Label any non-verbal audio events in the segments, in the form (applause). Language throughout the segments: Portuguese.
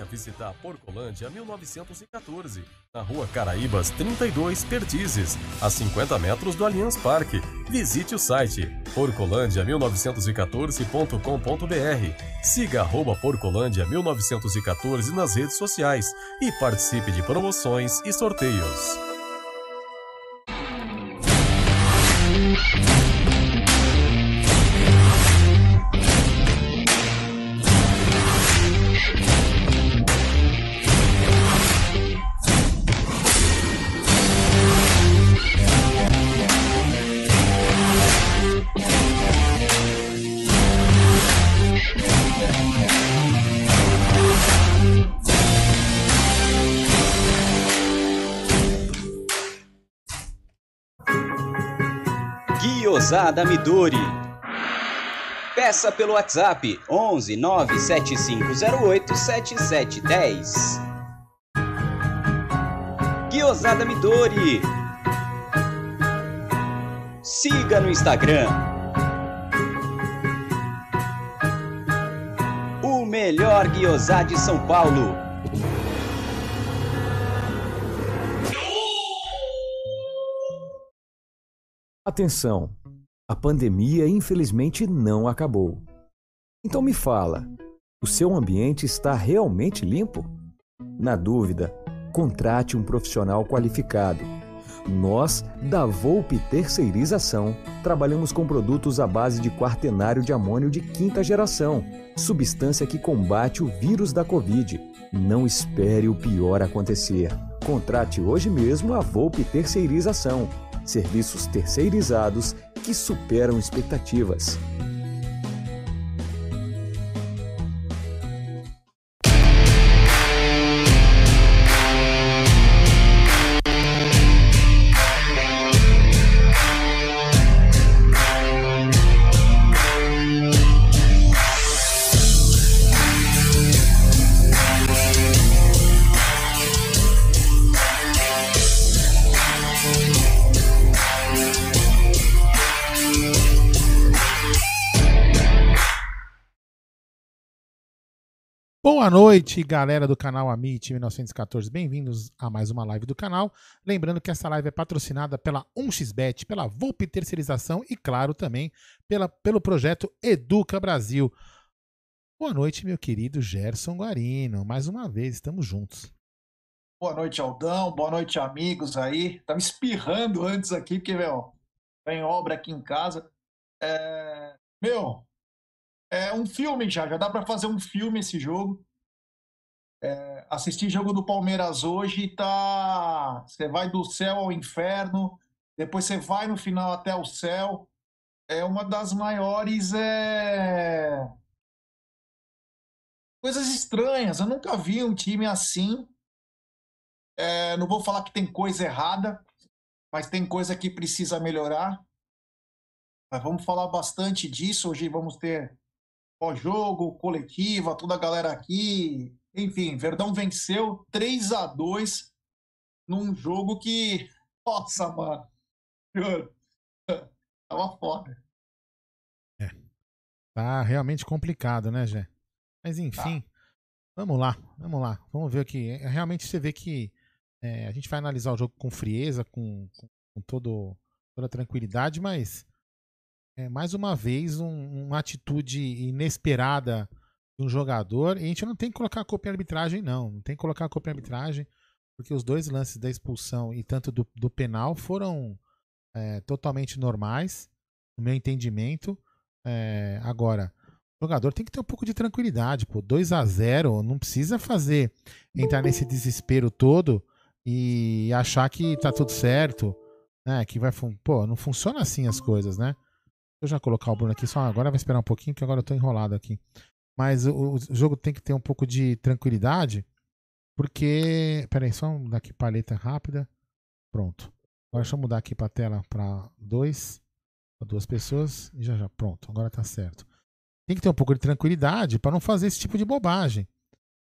Venha visitar Porcolândia 1914, na rua Caraíbas 32, Pertizes, a 50 metros do Allianz Parque. Visite o site porcolândia1914.com.br. Siga arroba Porcolândia 1914 nas redes sociais e participe de promoções e sorteios. Guiosada Midori. Peça pelo WhatsApp 11 97508 7710. Guiosada Midori. Siga no Instagram. O melhor guiosá de São Paulo. Atenção! A pandemia infelizmente não acabou. Então me fala, o seu ambiente está realmente limpo? Na dúvida, contrate um profissional qualificado. Nós, da Volpe Terceirização, trabalhamos com produtos à base de quaternário de amônio de quinta geração, substância que combate o vírus da Covid. Não espere o pior acontecer. Contrate hoje mesmo a Volpe Terceirização serviços terceirizados que superam expectativas. Boa noite, galera do canal Amit 1914. Bem-vindos a mais uma live do canal. Lembrando que essa live é patrocinada pela 1xBet, pela Volpe Terceirização e, claro, também pela, pelo projeto Educa Brasil. Boa noite, meu querido Gerson Guarino. Mais uma vez, estamos juntos. Boa noite, Aldão. Boa noite, amigos aí. Tava espirrando antes aqui, porque, meu, tem obra aqui em casa. É... Meu, é um filme já, já dá para fazer um filme esse jogo. É, assistir jogo do Palmeiras hoje tá. Você vai do céu ao inferno, depois você vai no final até o céu. É uma das maiores. É... Coisas estranhas. Eu nunca vi um time assim. É, não vou falar que tem coisa errada, mas tem coisa que precisa melhorar. Mas vamos falar bastante disso. Hoje vamos ter pós-jogo, coletiva, toda a galera aqui. Enfim, Verdão venceu 3 a 2 num jogo que. (laughs) Nossa, mano. (laughs) Tava foda. É. Tá realmente complicado, né, Gé? Mas enfim, tá. vamos lá, vamos lá. Vamos ver aqui. É, realmente você vê que é, a gente vai analisar o jogo com frieza, com, com todo, toda tranquilidade, mas é, mais uma vez, um, uma atitude inesperada de um jogador. E a gente não tem que colocar a culpa em arbitragem, não. Não tem que colocar a culpa em arbitragem, porque os dois lances da expulsão e tanto do, do penal foram é, totalmente normais, no meu entendimento. É, agora, o jogador tem que ter um pouco de tranquilidade, pô. 2 a 0 não precisa fazer entrar nesse desespero todo e achar que tá tudo certo, né? Que vai, pô, não funciona assim as coisas, né? eu já colocar o Bruno aqui, só agora vai esperar um pouquinho, que agora eu tô enrolado aqui. Mas o, o jogo tem que ter um pouco de tranquilidade, porque. Pera aí, só mudar aqui paleta rápida. Pronto. Agora deixa eu mudar aqui pra tela para dois, pra duas pessoas, e já já, pronto, agora tá certo. Tem que ter um pouco de tranquilidade para não fazer esse tipo de bobagem.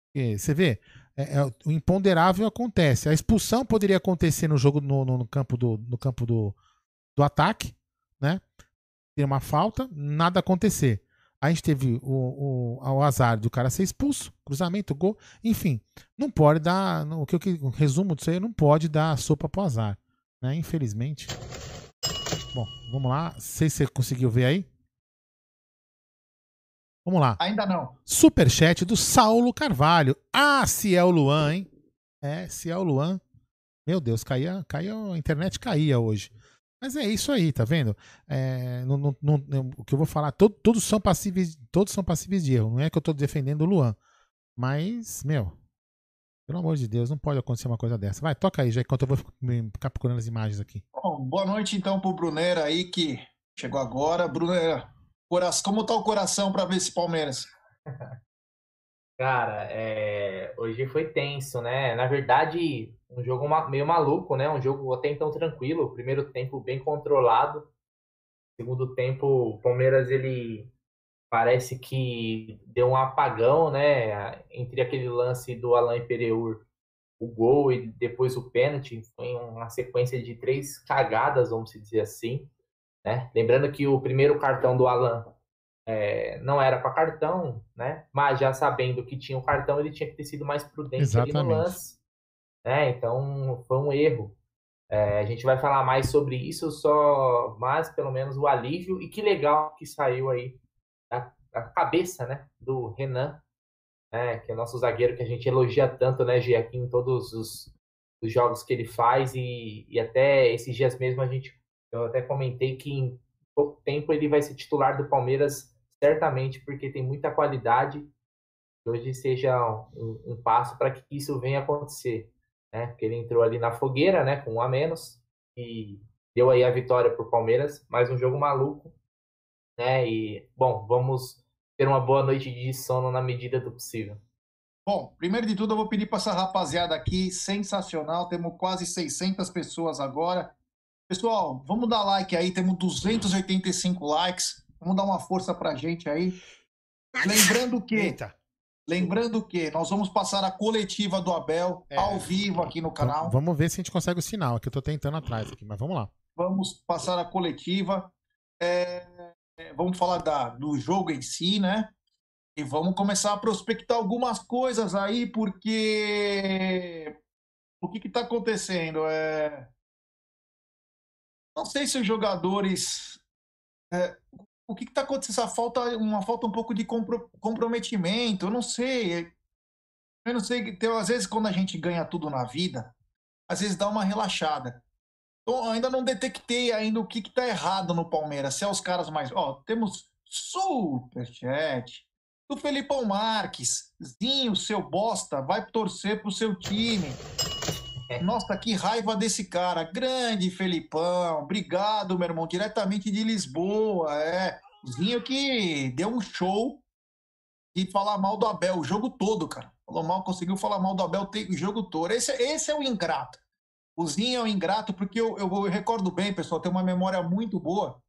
Porque, você vê, é, é, o imponderável acontece. A expulsão poderia acontecer no jogo no, no, no campo, do, no campo do, do ataque, né? ter uma falta, nada acontecer. A gente teve o, o, o azar do cara ser expulso, cruzamento, gol, enfim, não pode dar, o que o resumo disso aí, não pode dar sopa pro azar, né? Infelizmente. Bom, vamos lá, não sei se você conseguiu ver aí. Vamos lá. Ainda não. Superchat do Saulo Carvalho. Ah, se é o Luan, hein? É, se é o Luan. Meu Deus, caía, caía, a internet caía hoje. Mas é isso aí, tá vendo? É, não, não, não, o que eu vou falar, todo, todos são passíveis, todos são passíveis de erro. Não é que eu tô defendendo o Luan. Mas, meu, pelo amor de Deus, não pode acontecer uma coisa dessa. Vai, toca aí, já enquanto eu vou ficar procurando as imagens aqui. Bom, boa noite então pro Brunera aí que chegou agora. Brunera, como tá o coração para ver esse Palmeiras? (laughs) Cara, é... hoje foi tenso, né? Na verdade, um jogo meio maluco, né? Um jogo até então tranquilo. Primeiro tempo bem controlado. Segundo tempo, o Palmeiras ele parece que deu um apagão, né? Entre aquele lance do Alain Pereur, o gol e depois o pênalti. Foi uma sequência de três cagadas, vamos dizer assim. Né? Lembrando que o primeiro cartão do Alan é, não era para cartão, né? Mas já sabendo que tinha o um cartão, ele tinha que ter sido mais prudente Exatamente. ali no lance. Né? Então foi um erro. É, a gente vai falar mais sobre isso, só mas pelo menos o alívio e que legal que saiu aí da, da cabeça, né, do Renan, né, que é nosso zagueiro que a gente elogia tanto, né, Gia, aqui em todos os, os jogos que ele faz e, e até esses dias mesmo a gente eu até comentei que em pouco tempo ele vai ser titular do Palmeiras certamente porque tem muita qualidade. Que hoje seja um, um passo para que isso venha acontecer, né? Porque ele entrou ali na fogueira, né, com um a menos e deu aí a vitória para o Palmeiras. Mais um jogo maluco, né? E bom, vamos ter uma boa noite de sono na medida do possível. Bom, primeiro de tudo eu vou pedir para essa rapaziada aqui, sensacional, temos quase 600 pessoas agora. Pessoal, vamos dar like aí, temos 285 likes. Vamos dar uma força pra gente aí. Lembrando que. Eita. Lembrando que nós vamos passar a coletiva do Abel é. ao vivo aqui no canal. Vamos ver se a gente consegue o sinal, que eu tô tentando atrás aqui, mas vamos lá. Vamos passar a coletiva. É, é, vamos falar da, do jogo em si, né? E vamos começar a prospectar algumas coisas aí, porque o que está acontecendo? É... Não sei se os jogadores é, o que está acontecendo? Essa falta, uma falta um pouco de compro, comprometimento, eu não sei. Eu não sei, então, às vezes quando a gente ganha tudo na vida, às vezes dá uma relaxada. Então, ainda não detectei ainda o que está errado no Palmeiras. Se é os caras mais. Ó, temos superchat do Felipão Marques. Zinho, seu bosta, vai torcer pro seu time. Nossa, que raiva desse cara. Grande Felipão. Obrigado, meu irmão. Diretamente de Lisboa. É. Zinho que deu um show e falar mal do Abel o jogo todo, cara. Falou mal, conseguiu falar mal do Abel o jogo todo. Esse, esse é o ingrato. O Zinho é o ingrato porque eu, eu, eu recordo bem, pessoal, tem uma memória muito boa.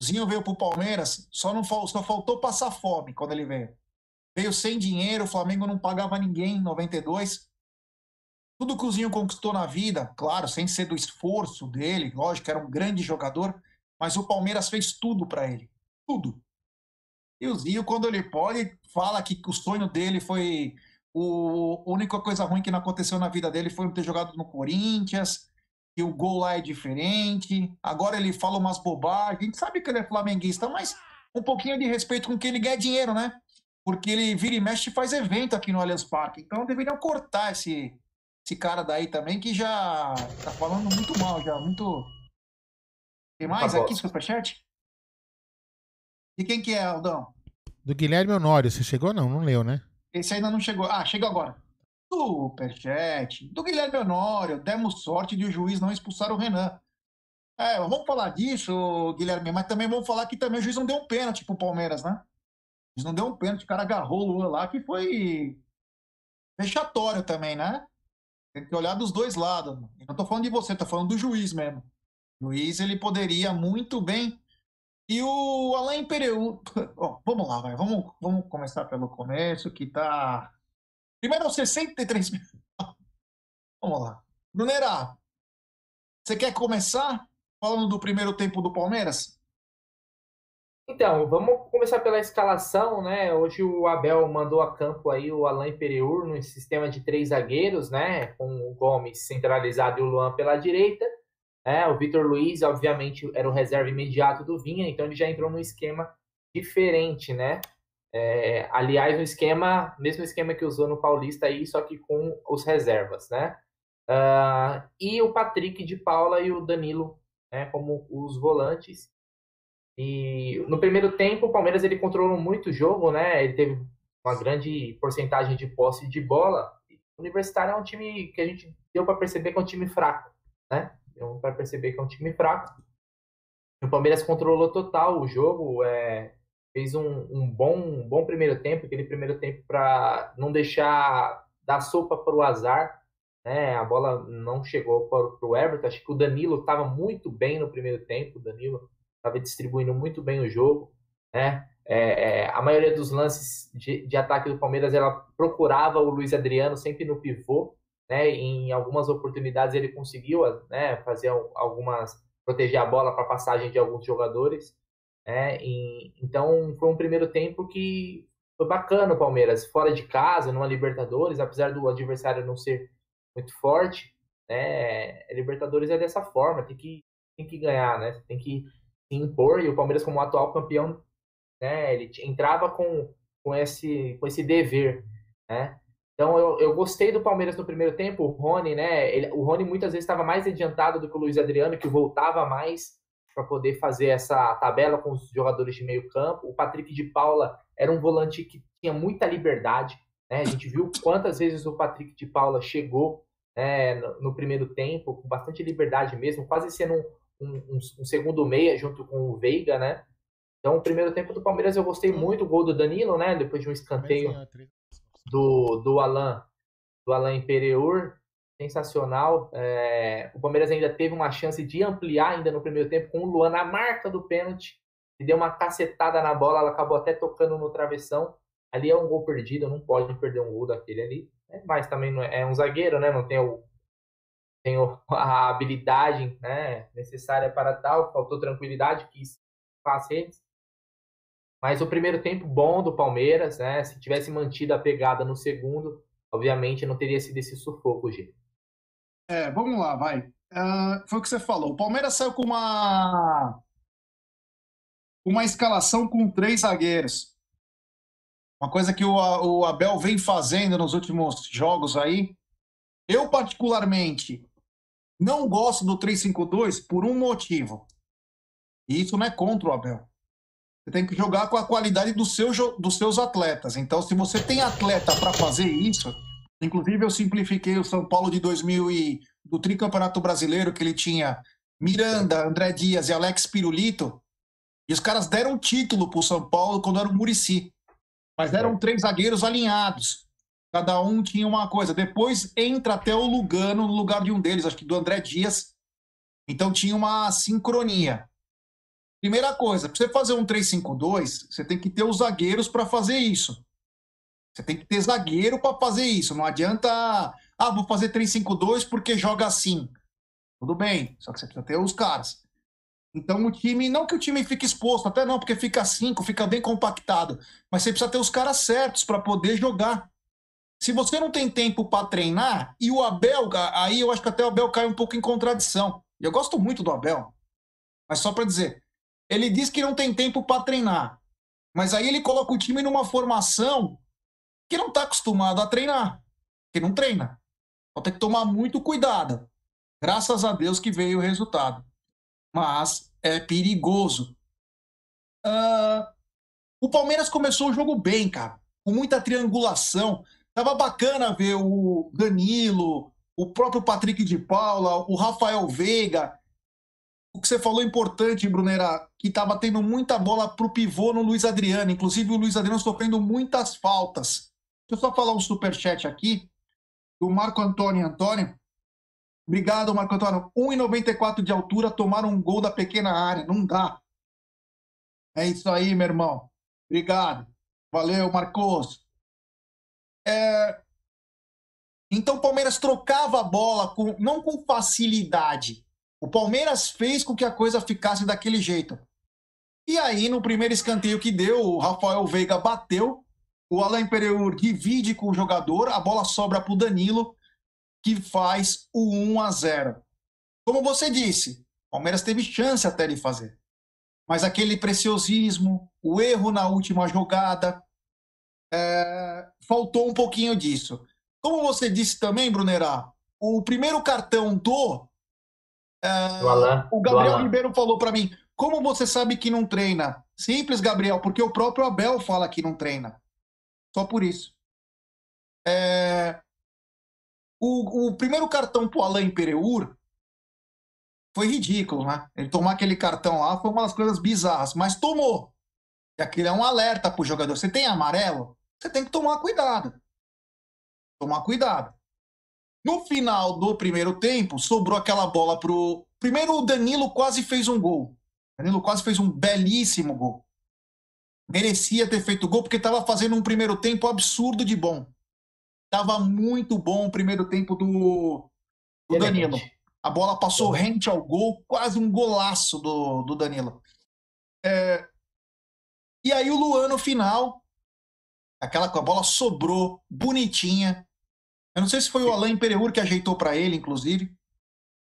O Zinho veio pro Palmeiras, só, não, só faltou passar fome quando ele veio. Veio sem dinheiro, o Flamengo não pagava ninguém em 92. Tudo que o Zinho conquistou na vida, claro, sem ser do esforço dele, lógico, era um grande jogador, mas o Palmeiras fez tudo para ele. Tudo. E o Zinho, quando ele pode, fala que o sonho dele foi. O, a única coisa ruim que não aconteceu na vida dele foi não ter jogado no Corinthians, que o gol lá é diferente. Agora ele fala umas bobagens. A gente sabe que ele é flamenguista, mas um pouquinho de respeito com que ele ganha dinheiro, né? Porque ele vira e mexe e faz evento aqui no Allianz Parque. Então deveriam cortar esse, esse cara daí também, que já tá falando muito mal, já, muito. Tem mais tá aqui, Superchat? E quem que é, Aldão? Do Guilherme Honório, você chegou não? Não leu, né? Esse ainda não chegou. Ah, chegou agora. Superchat. Do Guilherme Honório, demos sorte de o juiz não expulsar o Renan. É, vamos falar disso, Guilherme, mas também vamos falar que também o juiz não deu um pênalti pro Palmeiras, né? O juiz não deu um pênalti, o cara agarrou o Lula lá, que foi fechatório também, né? Tem que olhar dos dois lados. Eu não tô falando de você, tô falando do juiz mesmo. O juiz, ele poderia muito bem. E o Alain Pereu. (laughs) Vamos lá, vai. Vamos, vamos começar pelo começo, que tá. Primeiro aos 63 minutos. Vamos lá. Brunera, você quer começar falando do primeiro tempo do Palmeiras? Então, vamos começar pela escalação, né? Hoje o Abel mandou a campo aí o Alain Pereur no sistema de três zagueiros, né? Com o Gomes centralizado e o Luan pela direita. É, o Vitor Luiz, obviamente, era o reserva imediato do Vinha, então ele já entrou num esquema diferente, né? É, aliás, um esquema, mesmo esquema que usou no Paulista aí, só que com os reservas, né? Uh, e o Patrick de Paula e o Danilo né, como os volantes. E no primeiro tempo, o Palmeiras ele controlou muito o jogo, né? Ele teve uma grande porcentagem de posse de bola. O Universitário é um time que a gente deu para perceber que é um time fraco, né? Deu para perceber que é um time fraco. O Palmeiras controlou total o jogo, é, fez um, um, bom, um bom primeiro tempo, aquele primeiro tempo para não deixar dar sopa para o azar, né? A bola não chegou para o Everton. Acho que o Danilo estava muito bem no primeiro tempo. O Danilo estava distribuindo muito bem o jogo, né? É, é, a maioria dos lances de, de, ataque do Palmeiras ela procurava o Luiz Adriano sempre no pivô, né? Em algumas oportunidades ele conseguiu, né? Fazer algumas proteger a bola para passagem de alguns jogadores, né? E, então foi um primeiro tempo que foi bacana o Palmeiras fora de casa, numa Libertadores, apesar do adversário não ser muito forte, né? Libertadores é dessa forma, tem que, tem que ganhar, né? Tem que se impor, e o Palmeiras como atual campeão, né? Ele entrava com, com, esse, com esse dever, né? Então eu, eu gostei do Palmeiras no primeiro tempo, o Rony, né? Ele, o Rony muitas vezes estava mais adiantado do que o Luiz Adriano, que voltava mais para poder fazer essa tabela com os jogadores de meio campo. O Patrick de Paula era um volante que tinha muita liberdade, né? A gente viu quantas vezes o Patrick de Paula chegou né, no, no, primeiro tempo, com bastante liberdade mesmo, quase sendo um, um, um, segundo meia junto com o Veiga, né? Então, o primeiro tempo do Palmeiras eu gostei muito, o gol do Danilo, né? Depois de um escanteio do, do Alain, do Alain Pereur, sensacional. É, o Palmeiras ainda teve uma chance de ampliar ainda no primeiro tempo com o Luan na marca do pênalti, e deu uma cacetada na bola, ela acabou até tocando no travessão. Ali é um gol perdido, não pode perder um gol daquele ali. Né? Mas também não é, é, um zagueiro, né? Não tem, o, tem o, a habilidade né, necessária para tal. Faltou tranquilidade, quis redes. Mas o primeiro tempo bom do Palmeiras, né? Se tivesse mantido a pegada no segundo, obviamente não teria sido esse sufoco, G. É, vamos lá, vai. Uh, foi o que você falou. O Palmeiras saiu com uma uma escalação com três zagueiros. Uma coisa que o, o Abel vem fazendo nos últimos jogos aí. Eu, particularmente, não gosto do 3-5-2 por um motivo. E isso não é contra o Abel. Você tem que jogar com a qualidade do seu, dos seus atletas. Então, se você tem atleta para fazer isso, inclusive eu simplifiquei o São Paulo de 2000 e do tricampeonato brasileiro que ele tinha Miranda, André Dias e Alex Pirulito, e os caras deram título para o São Paulo quando era o Murici. Mas eram três zagueiros alinhados. Cada um tinha uma coisa. Depois entra até o Lugano no lugar de um deles, acho que do André Dias. Então tinha uma sincronia. Primeira coisa, para você fazer um 3-5-2, você tem que ter os zagueiros para fazer isso. Você tem que ter zagueiro para fazer isso. Não adianta, ah, vou fazer 3-5-2 porque joga assim. Tudo bem, só que você precisa ter os caras. Então o time, não que o time fique exposto, até não, porque fica cinco, fica bem compactado, mas você precisa ter os caras certos para poder jogar. Se você não tem tempo para treinar, e o Abel, aí eu acho que até o Abel cai um pouco em contradição. Eu gosto muito do Abel, mas só para dizer, ele diz que não tem tempo para treinar, mas aí ele coloca o time numa formação que não está acostumado a treinar, que não treina. Então tem que tomar muito cuidado. Graças a Deus que veio o resultado mas é perigoso. Uh, o Palmeiras começou o jogo bem, cara, com muita triangulação. Tava bacana ver o Danilo, o próprio Patrick de Paula, o Rafael Veiga. O que você falou é importante, Brunera, que estava tendo muita bola para o pivô no Luiz Adriano. Inclusive, o Luiz Adriano sofrendo muitas faltas. Deixa eu só falar um superchat aqui. O Marco Antônio Antônio Obrigado, Marco Antônio. 1,94 de altura, tomar um gol da pequena área. Não dá. É isso aí, meu irmão. Obrigado. Valeu, Marcos. É... Então o Palmeiras trocava a bola com... não com facilidade. O Palmeiras fez com que a coisa ficasse daquele jeito. E aí, no primeiro escanteio que deu, o Rafael Veiga bateu, o Alain Pereur divide com o jogador, a bola sobra para o Danilo, que faz o 1 a 0. Como você disse, o Palmeiras teve chance até de fazer. Mas aquele preciosismo, o erro na última jogada, é, faltou um pouquinho disso. Como você disse também, Brunerá, o primeiro cartão do. É, Alan, o Gabriel Ribeiro falou para mim: como você sabe que não treina? Simples, Gabriel, porque o próprio Abel fala que não treina. Só por isso. É... O, o, primeiro cartão pro Alain Pereur foi ridículo, né? Ele tomar aquele cartão lá foi uma das coisas bizarras, mas tomou. E aquilo é um alerta pro jogador. Você tem amarelo? Você tem que tomar cuidado. Tomar cuidado. No final do primeiro tempo, sobrou aquela bola pro. Primeiro, o Danilo quase fez um gol. Danilo quase fez um belíssimo gol. Merecia ter feito gol porque estava fazendo um primeiro tempo absurdo de bom. Tava muito bom o primeiro tempo do, do Danilo. A bola passou rente ao gol, quase um golaço do, do Danilo. É... E aí o Luan no final, aquela a bola sobrou, bonitinha. Eu não sei se foi o Alain Pereur que ajeitou para ele, inclusive.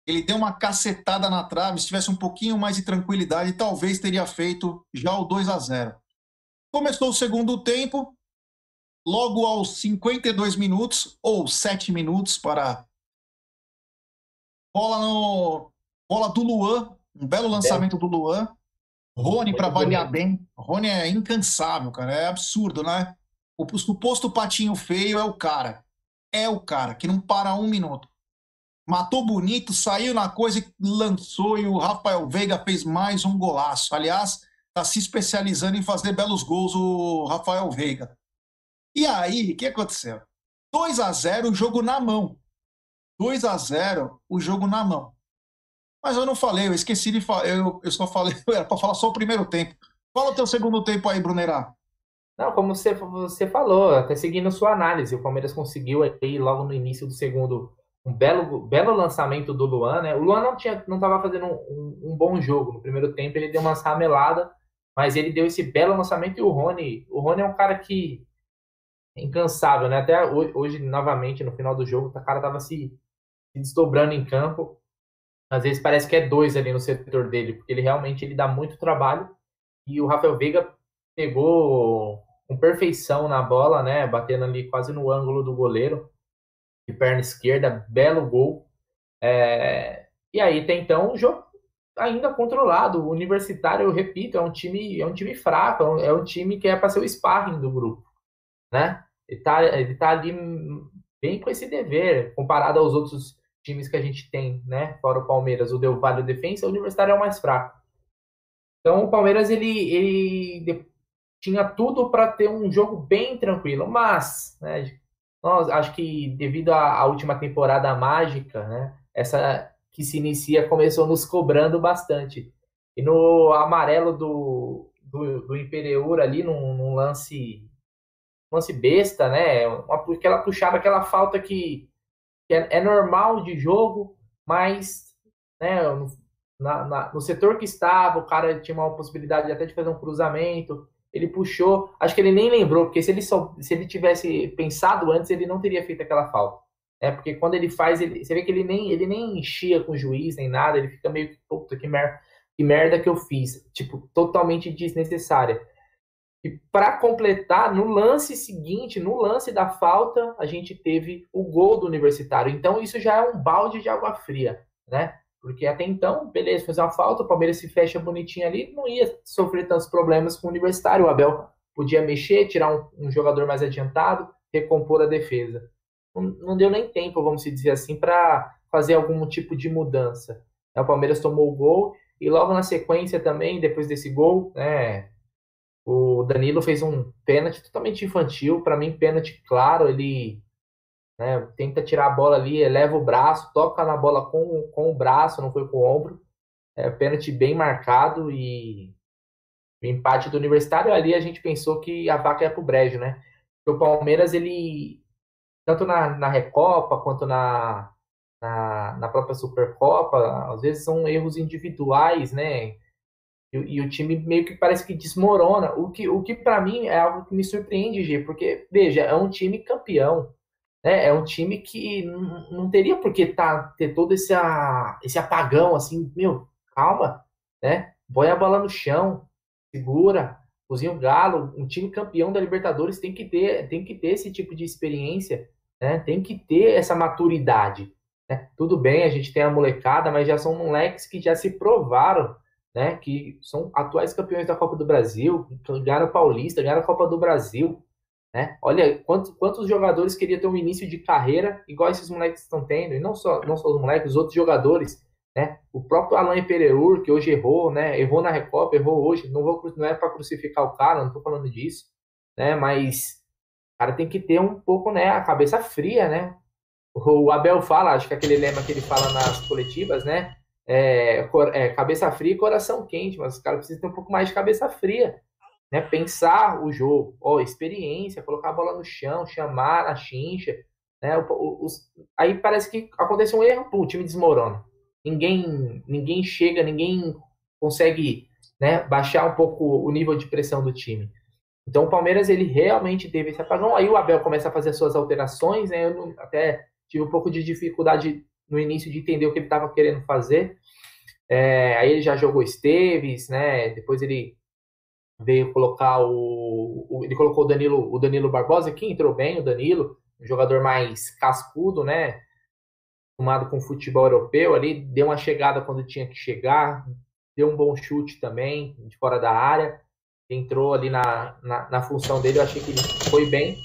Ele deu uma cacetada na trave, se tivesse um pouquinho mais de tranquilidade, talvez teria feito já o 2 a 0. Começou o segundo tempo, logo aos 52 minutos, ou 7 minutos para. Bola no. Bola do Luan, um belo lançamento do Luan. Rony para variar bem. Rony é incansável, cara. É absurdo, né? O suposto patinho feio é o cara. É o cara que não para um minuto matou bonito, saiu na coisa e lançou, e o Rafael Veiga fez mais um golaço. Aliás, está se especializando em fazer belos gols o Rafael Veiga. E aí, o que aconteceu? 2 a 0 o jogo na mão. 2 a 0 o jogo na mão. Mas eu não falei, eu esqueci de falar, eu, eu só falei, (laughs) era para falar só o primeiro tempo. Fala o teu segundo tempo aí, Brunerá. Não, como você, você falou, até seguindo sua análise, o Palmeiras conseguiu aí logo no início do segundo um belo, belo lançamento do Luan, né? O Luan não tinha, não estava fazendo um, um, um, bom jogo no primeiro tempo, ele deu uma ramelada, mas ele deu esse belo lançamento e o Rony, o Rony é um cara que é incansável, né? Até hoje, hoje novamente no final do jogo, o cara tava se, se desdobrando em campo. Às vezes parece que é dois ali no setor dele, porque ele realmente ele dá muito trabalho. E o Rafael Veiga pegou com perfeição na bola, né? Batendo ali quase no ângulo do goleiro de perna esquerda, belo gol. É, e aí tem então um jogo ainda controlado. O Universitário, eu repito, é um time, é um time fraco, é um é time que é para ser o sparring do grupo, né? Ele tá, ele tá ali bem com esse dever, comparado aos outros times que a gente tem, né? Fora o Palmeiras, o Del Valle Defensa, o Universitário é o mais fraco. Então o Palmeiras ele, ele tinha tudo para ter um jogo bem tranquilo, mas né, nós, acho que devido à, à, última temporada mágica, né? Essa que se inicia começou nos cobrando bastante. E no amarelo do, do, do ali, num, num lance lance besta, né? Uma, aquela puxada, aquela falta que, que é, é, normal de jogo, mas né, no, na, na, no setor que estava, o cara tinha uma possibilidade até de fazer um cruzamento ele puxou, acho que ele nem lembrou, porque se ele, só, se ele tivesse pensado antes, ele não teria feito aquela falta. É, porque quando ele faz, ele, você vê que ele nem, ele nem enchia com o juiz, nem nada, ele fica meio puta, que, mer que merda que eu fiz. Tipo, totalmente desnecessária. E para completar, no lance seguinte, no lance da falta, a gente teve o gol do Universitário. Então isso já é um balde de água fria, né? Porque até então, beleza, fazer uma falta, o Palmeiras se fecha bonitinho ali, não ia sofrer tantos problemas com o Universitário. O Abel podia mexer, tirar um, um jogador mais adiantado, recompor a defesa. Não, não, deu nem tempo, vamos dizer assim, para fazer algum tipo de mudança. O Palmeiras tomou o gol e logo na sequência também, depois desse gol, né, o Danilo fez um pênalti totalmente infantil, para mim pênalti claro, ele né? Tenta tirar a bola ali, eleva o braço, toca na bola com, com o braço, não foi com o ombro. É, pênalti bem marcado e o empate do Universitário ali a gente pensou que a vaca ia pro brejo, né? O Palmeiras, ele, tanto na, na Recopa quanto na, na, na própria Supercopa, às vezes são erros individuais, né? E, e, o time meio que parece que desmorona. O que, o que para mim é algo que me surpreende, G, porque, veja, é um time campeão. Né? É um time que não, teria por que tá, ter todo esse, a, esse apagão, assim, meu, calma, né? Põe a bola no chão, segura, cozinha o galo. Um time campeão da Libertadores tem que ter, tem que ter esse tipo de experiência, né? Tem que ter essa maturidade. Né? Tudo bem, a gente tem a molecada, mas já são moleques que já se provaram né, que são atuais campeões da Copa do Brasil, ganharam Paulista, ganharam a Copa do Brasil. Né? Olha quantos, quantos jogadores queriam ter um início de carreira igual esses moleques estão tendo, e não só, não só os moleques, os outros jogadores. Né? O próprio Alain Pereur, que hoje errou, né? errou na Recopa, errou hoje. Não, vou, não é para crucificar o cara, não estou falando disso, né? mas o cara tem que ter um pouco né, a cabeça fria. Né? O Abel fala, acho que aquele lema que ele fala nas coletivas, né? é, é, cabeça fria e coração quente, mas os caras precisam ter um pouco mais de cabeça fria. Né? Pensar o jogo, ó, experiência, colocar a bola no chão, chamar a chincha. Né? Os, aí parece que acontece um erro, pô, o time desmorona. Ninguém, ninguém chega, ninguém consegue né, baixar um pouco o nível de pressão do time. Então o Palmeiras ele realmente teve esse apagão. Aí o Abel começa a fazer as suas alterações, né? Eu não, até tive um pouco de dificuldade no início de entender o que ele estava querendo fazer. É, aí ele já jogou Esteves, né? Depois ele veio colocar o, o, ele colocou o Danilo, o Danilo Barbosa que entrou bem, o Danilo, um jogador mais cascudo, né? Tomado com futebol europeu ali, deu uma chegada quando tinha que chegar, deu um bom chute também de fora da área, entrou ali na, na, na função dele, eu achei que ele foi bem.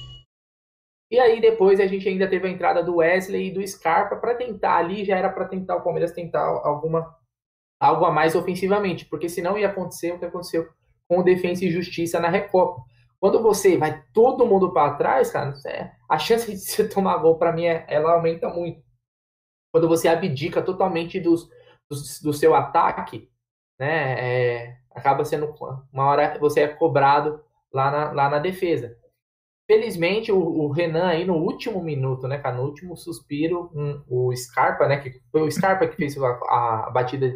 E aí depois a gente ainda teve a entrada do Wesley e do Scarpa para tentar ali, já era para tentar o Palmeiras tentar alguma algo a mais ofensivamente, porque senão ia acontecer o que aconteceu com Defensa e Justiça na Recopa. Quando você vai todo mundo para trás, cara, a chance de (laughs) você tomar gol para mim é, ela aumenta muito. Quando você abdica totalmente dos, dos do seu ataque, né, é, acaba sendo uma hora você é cobrado lá na, lá na defesa. Felizmente, o, o, Renan aí no último minuto, né, cara, no último suspiro, um, o Scarpa, né, que foi o Scarpa que fez a, a, batida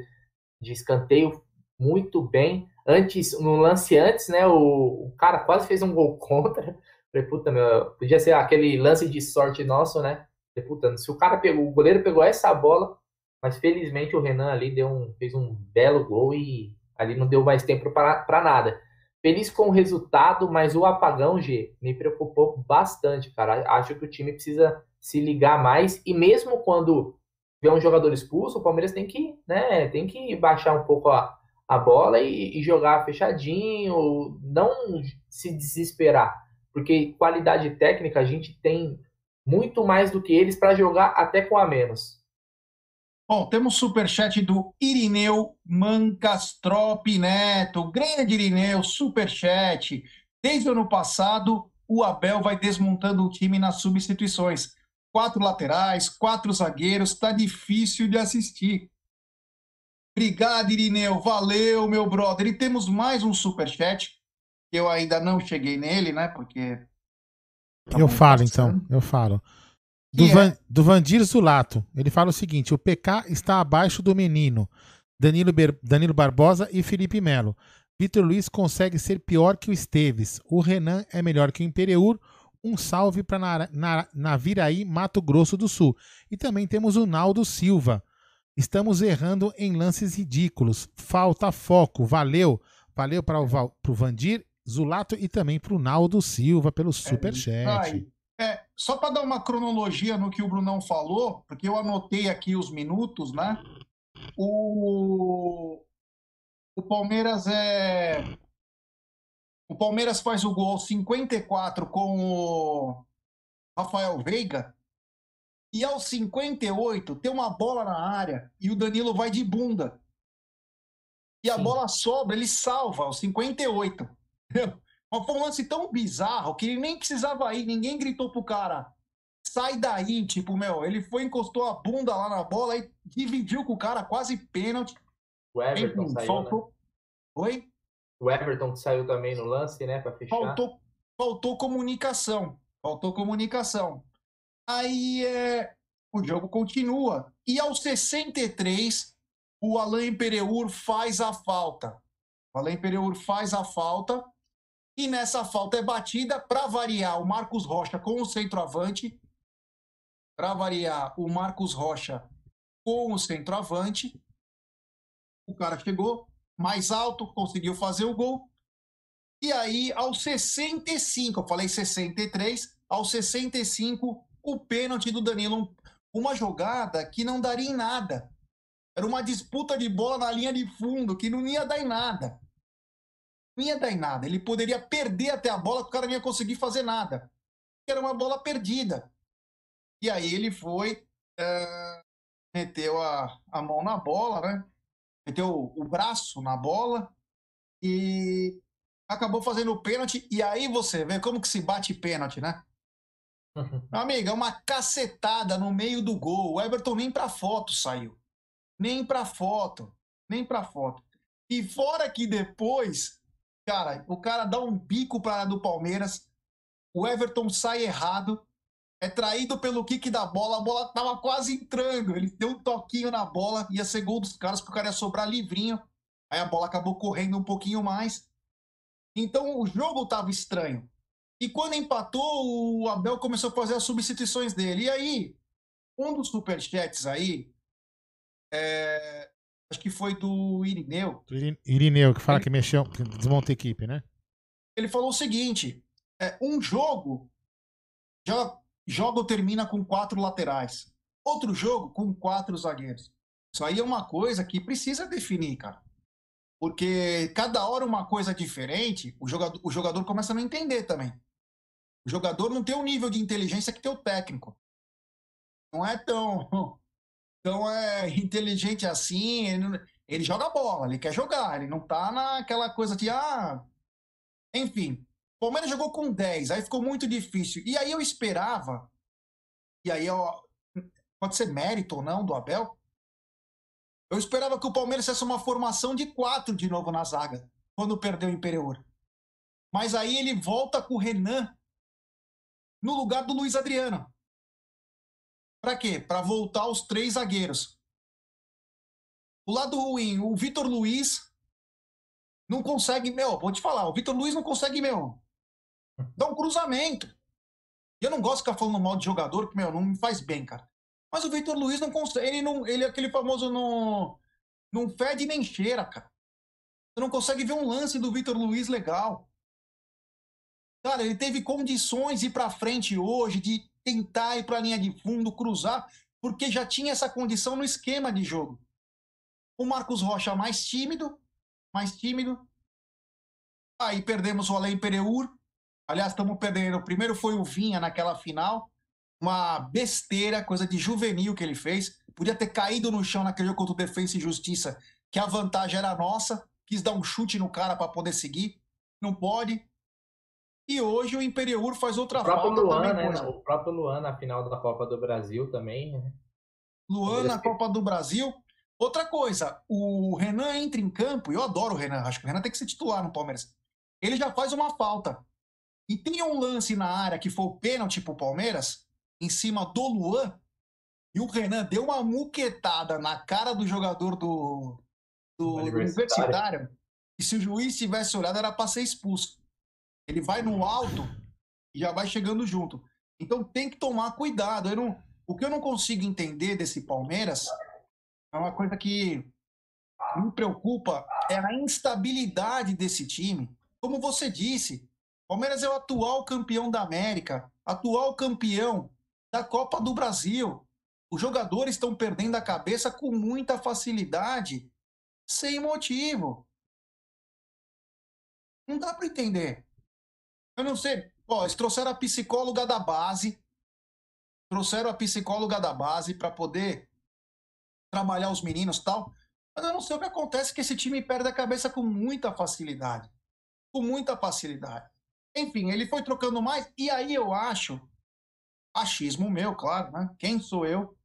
de escanteio muito bem. Antes, no lance antes, né, o, o cara quase fez um gol (laughs) contra. Falei, puta, meu, podia ser aquele lance de sorte nosso, né? Falei, puta, se o cara pegou, o goleiro pegou essa bola, mas felizmente o Renan ali deu um, fez um belo gol e ali não deu mais tempo para nada. Feliz com o resultado, mas o apagão, G, me preocupou bastante, cara. Acho que o time precisa se ligar mais e mesmo quando vê um jogador expulso, o Palmeiras tem que, né, tem que baixar um pouco a, a bola e, e jogar fechadinho, não se desesperar, porque qualidade técnica a gente tem muito mais do que eles para jogar até com a menos. Bom, temos superchat do Irineu Mancastrop Neto. Grande Irineu, superchat. Desde o ano passado, o Abel vai desmontando o time nas substituições. Quatro laterais, quatro zagueiros, tá difícil de assistir. Obrigado, Irineu. Valeu, meu brother. E temos mais um superchat. Eu ainda não cheguei nele, né? Porque. Tá eu falo, então. Eu falo. Do, yeah. Van, do Vandir Zulato. Ele fala o seguinte: o PK está abaixo do menino. Danilo, Ber, Danilo Barbosa e Felipe Melo. Vitor Luiz consegue ser pior que o Esteves. O Renan é melhor que o Imperiur. Um salve para na, na, Naviraí, Mato Grosso do Sul. E também temos o Naldo Silva. Estamos errando em lances ridículos. Falta foco. Valeu. Valeu para o Vandir Zulato e também para o Naldo Silva pelo é superchat. É, só para dar uma cronologia no que o Brunão falou, porque eu anotei aqui os minutos, né? O, o Palmeiras é. O Palmeiras faz o gol 54 com o Rafael Veiga. E aos 58 tem uma bola na área e o Danilo vai de bunda. E a Sim. bola sobra, ele salva aos 58. (laughs) Mas foi um lance tão bizarro que ele nem precisava ir, ninguém gritou pro cara, sai daí, tipo, meu, ele foi, encostou a bunda lá na bola e dividiu com o cara, quase pênalti. O Everton Enfim, saiu, faltou... né? Oi? O Everton que saiu também no lance, né, pra fechar. Faltou, faltou comunicação, faltou comunicação. Aí é, o jogo continua. E aos 63, o Alain Pereur faz a falta. O Alain Pereur faz a falta e nessa falta é batida para variar o Marcos Rocha com o centroavante. Para variar o Marcos Rocha com o centroavante. O cara chegou mais alto, conseguiu fazer o gol. E aí, aos 65, eu falei 63, aos 65, o pênalti do Danilo. Uma jogada que não daria em nada. Era uma disputa de bola na linha de fundo, que não ia dar em nada. Não ia dar em nada. Ele poderia perder até a bola, que o cara não ia conseguir fazer nada. Era uma bola perdida. E aí ele foi, é, meteu a, a mão na bola, né? Meteu o, o braço na bola e acabou fazendo o pênalti. E aí você vê como que se bate pênalti, né? (laughs) Amiga, uma cacetada no meio do gol. O Everton nem pra foto saiu. Nem pra foto. Nem pra foto. E fora que depois, cara, o cara dá um bico para do Palmeiras. O Everton sai errado. É traído pelo kick da bola. A bola tava quase entrando. Ele deu um toquinho na bola. Ia ser gol dos caras, porque o cara ia sobrar livrinho. Aí a bola acabou correndo um pouquinho mais. Então o jogo estava estranho. E quando empatou, o Abel começou a fazer as substituições dele. E aí, um dos superchats aí, é... acho que foi do Irineu. Do Irineu, que fala que mexeu, que desmonta a equipe, né? Ele falou o seguinte: é, um jogo, já, jogo termina com quatro laterais. Outro jogo com quatro zagueiros. Isso aí é uma coisa que precisa definir, cara. Porque cada hora uma coisa diferente, o jogador, o jogador começa a não entender também. O jogador não tem o nível de inteligência que tem o técnico. Não é tão, (laughs) tão é, inteligente assim. Ele, ele joga bola, ele quer jogar, ele não tá naquela coisa de. Ah, enfim. O Palmeiras jogou com 10, aí ficou muito difícil. E aí eu esperava, e aí ó, pode ser mérito ou não do Abel, eu esperava que o Palmeiras fosse uma formação de quatro de novo na zaga, quando perdeu o Imperior. Mas aí ele volta com o Renan no lugar do Luiz Adriano. Para quê? Para voltar os três zagueiros. O lado ruim, o Vitor Luiz não consegue, meu, vou te falar, o Vitor Luiz não consegue, meu, dar um cruzamento. Eu não gosto de ficar falando mal de jogador, que, meu, não me faz bem, cara. Mas o Vitor Luiz não consegue. Ele, não, ele é aquele famoso não, não fede nem cheira, cara. Você não consegue ver um lance do Vitor Luiz legal. Cara, ele teve condições de ir para frente hoje, de tentar ir para a linha de fundo, cruzar, porque já tinha essa condição no esquema de jogo. O Marcos Rocha mais tímido, mais tímido. Aí perdemos o Alain Pereur. Aliás, estamos perdendo. O primeiro foi o Vinha naquela final uma besteira, coisa de juvenil que ele fez. Podia ter caído no chão naquele jogo contra o Defensa e Justiça, que a vantagem era nossa. Quis dar um chute no cara para poder seguir. Não pode. E hoje o Imperiur faz outra o próprio falta Luan, também. Né? O próprio Luan na final da Copa do Brasil também. Né? Luan na Copa do Brasil. Outra coisa, o Renan entra em campo, e eu adoro o Renan, acho que o Renan tem que ser titular no Palmeiras. Ele já faz uma falta. E tem um lance na área que foi o pênalti pro Palmeiras, em cima do Luan, e o Renan deu uma muquetada na cara do jogador do, do universitário. universitário, e se o juiz tivesse olhado, era para ser expulso. Ele vai no alto e já vai chegando junto. Então tem que tomar cuidado. Não, o que eu não consigo entender desse Palmeiras é uma coisa que me preocupa é a instabilidade desse time. Como você disse, Palmeiras é o atual campeão da América, atual campeão da Copa do Brasil. Os jogadores estão perdendo a cabeça com muita facilidade, sem motivo. Não dá para entender. Eu não sei. Ó, eles trouxeram a psicóloga da base. Trouxeram a psicóloga da base para poder trabalhar os meninos tal. Mas eu não sei o que acontece que esse time perde a cabeça com muita facilidade. Com muita facilidade. Enfim, ele foi trocando mais. E aí eu acho achismo meu, claro, né? Quem sou eu?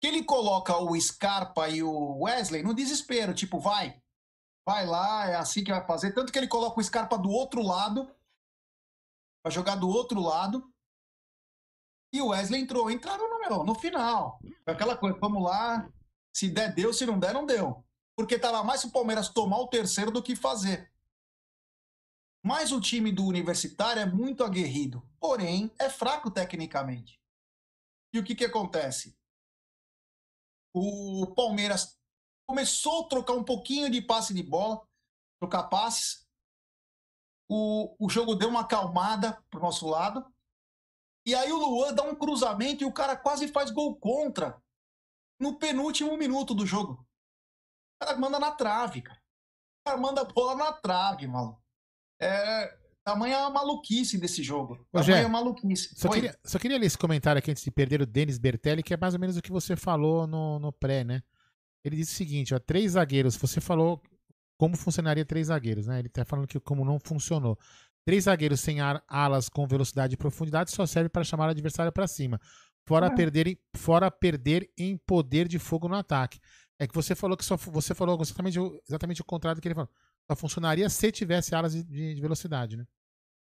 Que ele coloca o Scarpa e o Wesley no desespero, tipo, vai, vai lá, é assim que vai fazer. Tanto que ele coloca o Scarpa do outro lado, para jogar do outro lado. E o Wesley entrou, entraram no, meu, no final. Aquela coisa, vamos lá, se der, deu, se não der, não deu. porque estava mais o Palmeiras tomar o terceiro do que fazer. Mas o time do Universitário é muito aguerrido, porém é fraco tecnicamente. E o que, que acontece? O Palmeiras começou a trocar um pouquinho de passe de bola, trocar passes. O, o jogo deu uma acalmada pro nosso lado. E aí o Luan dá um cruzamento e o cara quase faz gol contra no penúltimo minuto do jogo. O cara manda na trave, cara. O cara manda a bola na trave, mano. É, tamanha maluquice desse jogo. Tamanha maluquice. Só queria, só queria ler esse comentário aqui antes de perder o Denis Bertelli, que é mais ou menos o que você falou no, no pré, né? Ele disse o seguinte, ó, três zagueiros, você falou como funcionaria três zagueiros, né? Ele tá falando que como não funcionou. Três zagueiros sem alas com velocidade e profundidade só serve para chamar o adversário para cima. Fora, é. perder, fora perder em poder de fogo no ataque. É que você falou que só você falou exatamente, exatamente o contrário do que ele falou. Só funcionaria se tivesse alas de, de velocidade, né?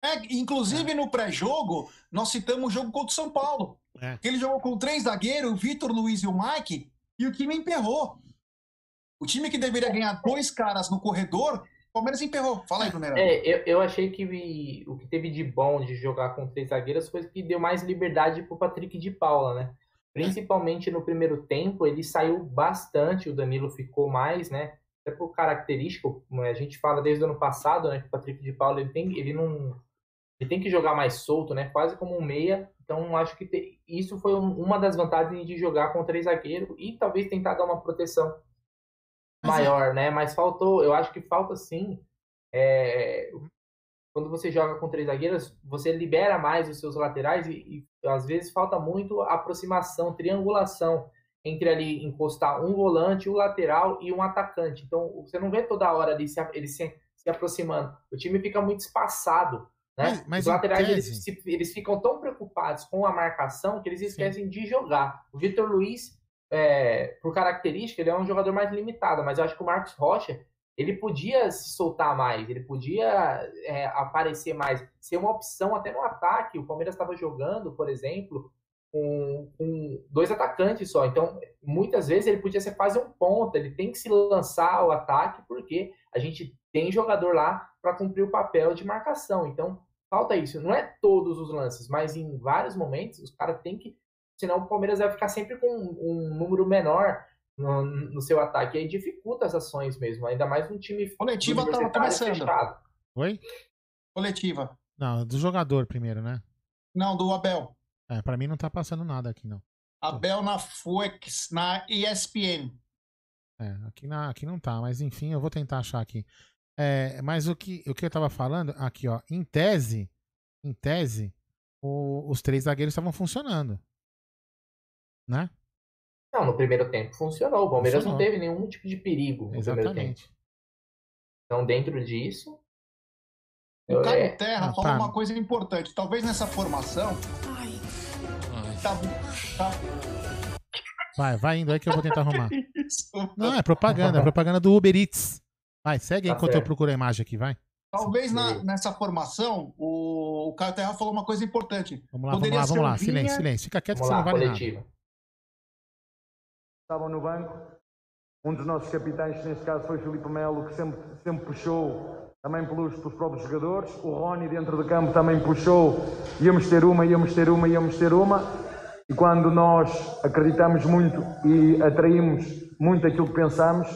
É, inclusive é. no pré-jogo, nós citamos o jogo contra o São Paulo. É. Ele jogou com três zagueiros, o Vitor, o Luiz e o Mike, e o time emperrou. O time que deveria ganhar dois caras no corredor, o Palmeiras emperrou. Fala aí, Brunerão. É, eu, eu achei que o que teve de bom de jogar com três zagueiros foi que deu mais liberdade pro Patrick de Paula, né? Principalmente no primeiro tempo, ele saiu bastante, o Danilo ficou mais, né? Até por característica, a gente fala desde o ano passado, né? Que o Patrick de Paula ele tem, ele não, ele tem que jogar mais solto, né? Quase como um meia. Então acho que te, isso foi um, uma das vantagens de jogar com três zagueiros e talvez tentar dar uma proteção maior, é... né? Mas faltou, eu acho que falta sim. É, quando você joga com três zagueiros, você libera mais os seus laterais e, e às vezes falta muito aproximação, triangulação entre ali encostar um volante, um lateral e um atacante. Então você não vê toda hora ali se, eles se, se aproximando. O time fica muito espaçado. Né? Mas, mas Os laterais eles, eles, ficam tão preocupados com a marcação que eles esquecem Sim. de jogar. O Vitor Luiz é, por característica, ele é um jogador mais limitado, mas eu acho que o Marcos Rocha, ele podia se soltar mais, ele podia é, aparecer mais, ser uma opção até no ataque. O Palmeiras estava jogando, por exemplo, com, com, dois atacantes só. Então, muitas vezes ele podia ser quase um ponta, ele tem que se lançar ao ataque, porque a gente tem jogador lá para cumprir o papel de marcação. Então, falta isso. Não é todos os lances, mas em vários momentos os caras têm que senão o Palmeiras vai ficar sempre com um, número menor no, no, seu ataque. E aí dificulta as ações mesmo, ainda mais um time coletiva tá começando. Fechado. Oi? Coletiva. Não, do jogador primeiro, né? Não, do Abel. É, para mim não tá passando nada aqui não. Abel na Fox, na ESPN. É, aqui, na, aqui não tá, mas enfim, eu vou tentar achar aqui. É, mas o que, o que eu tava falando, aqui ó, em tese, em tese, o, os três zagueiros estavam funcionando né? Não, no primeiro tempo funcionou. O Palmeiras funcionou. não teve nenhum tipo de perigo no Exatamente. primeiro tempo. Então, dentro disso. O Caio é... Terra ah, falou tá. uma coisa importante. Talvez nessa formação. Ai. Tá, tá... Vai, vai indo aí que eu vou tentar (laughs) arrumar. não, é propaganda, é propaganda do Uber Eats. Vai, segue aí tá enquanto certo. eu procuro a imagem aqui, vai. Talvez na, nessa formação, o, o Caio Terra falou uma coisa importante. Vamos lá, Poderia vamos lá, vamos lá. Vinha... Silêncio, silêncio. Fica quieto vamos que você lá, não vale coletiva. nada estavam no banco. Um dos nossos capitães, neste caso foi Filipe Melo, que sempre, sempre puxou também pelos, pelos próprios jogadores. O Rony, dentro do campo, também puxou. Íamos ter uma, íamos ter uma, íamos ter uma. E quando nós acreditamos muito e atraímos muito aquilo que pensamos,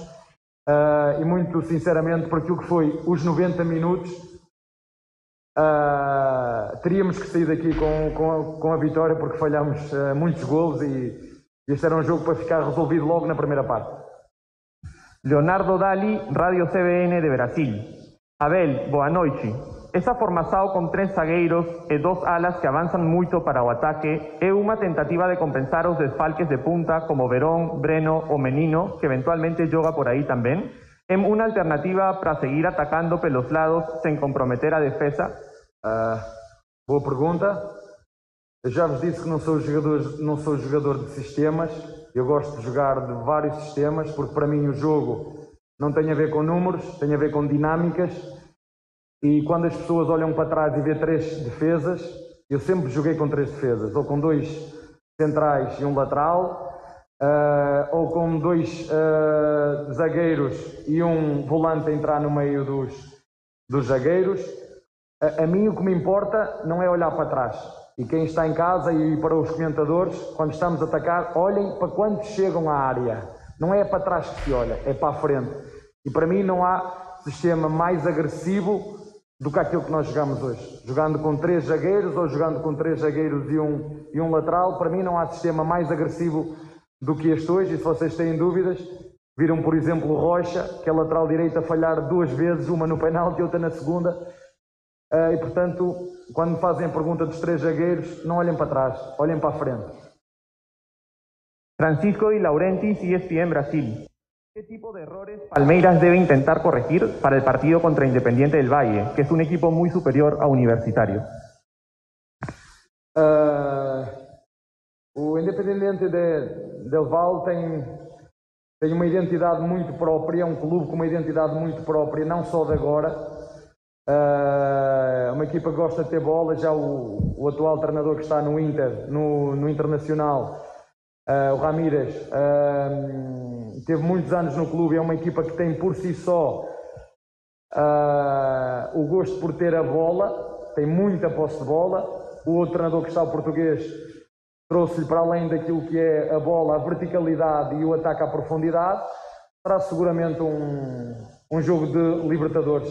uh, e muito sinceramente por aquilo que foi os 90 minutos, uh, teríamos que sair daqui com, com, a, com a vitória porque falhamos uh, muitos gols e este era um jogo para ficar resolvido logo na primeira parte. Leonardo Dali, Radio CBN de Brasil. Abel, boa noite. Essa formação com três zagueiros e dos alas que avançam muito para o ataque é uma tentativa de compensar os desfalques de punta como Verón, Breno ou Menino, que eventualmente joga por aí também. É uma alternativa para seguir atacando pelos lados sem comprometer a defesa? Uh, boa pergunta. Eu já vos disse que não sou, jogador, não sou jogador de sistemas, eu gosto de jogar de vários sistemas, porque para mim o jogo não tem a ver com números, tem a ver com dinâmicas. E quando as pessoas olham para trás e vê três defesas, eu sempre joguei com três defesas, ou com dois centrais e um lateral, uh, ou com dois uh, zagueiros e um volante entrar no meio dos, dos zagueiros. A, a mim o que me importa não é olhar para trás. E quem está em casa e para os comentadores, quando estamos a atacar, olhem para quando chegam à área. Não é para trás que se olha, é para a frente. E para mim não há sistema mais agressivo do que aquilo que nós jogamos hoje. Jogando com três zagueiros ou jogando com três zagueiros e um, e um lateral, para mim não há sistema mais agressivo do que este hoje. E se vocês têm dúvidas, viram por exemplo o Rocha, que é lateral direito, a falhar duas vezes, uma no penalti e outra na segunda. Uh, e portanto, quando me fazem a pergunta dos três zagueiros, não olhem para trás, olhem para a frente. Francisco y Laurentiis, ESPN Brasil. ¿Qué tipo de errores Palmeiras debe intentar corregir para el partido contra Independiente del Valle, que es un equipo muy superior a Universitario? Uh, o Independiente de, del Valle tem, tem uma identidade muito própria, é um clube com uma identidade muito própria, não só de agora. Uh, uma equipa que gosta de ter bola, já o, o atual treinador que está no Inter, no, no Internacional, Uh, o Ramírez uh, teve muitos anos no clube, é uma equipa que tem por si só o gosto por ter a bola, tem muita posse de bola. O outro treinador que está, o português, trouxe-lhe para além daquilo que é a bola, a verticalidade e o ataque à profundidade. Será seguramente um, um jogo de Libertadores.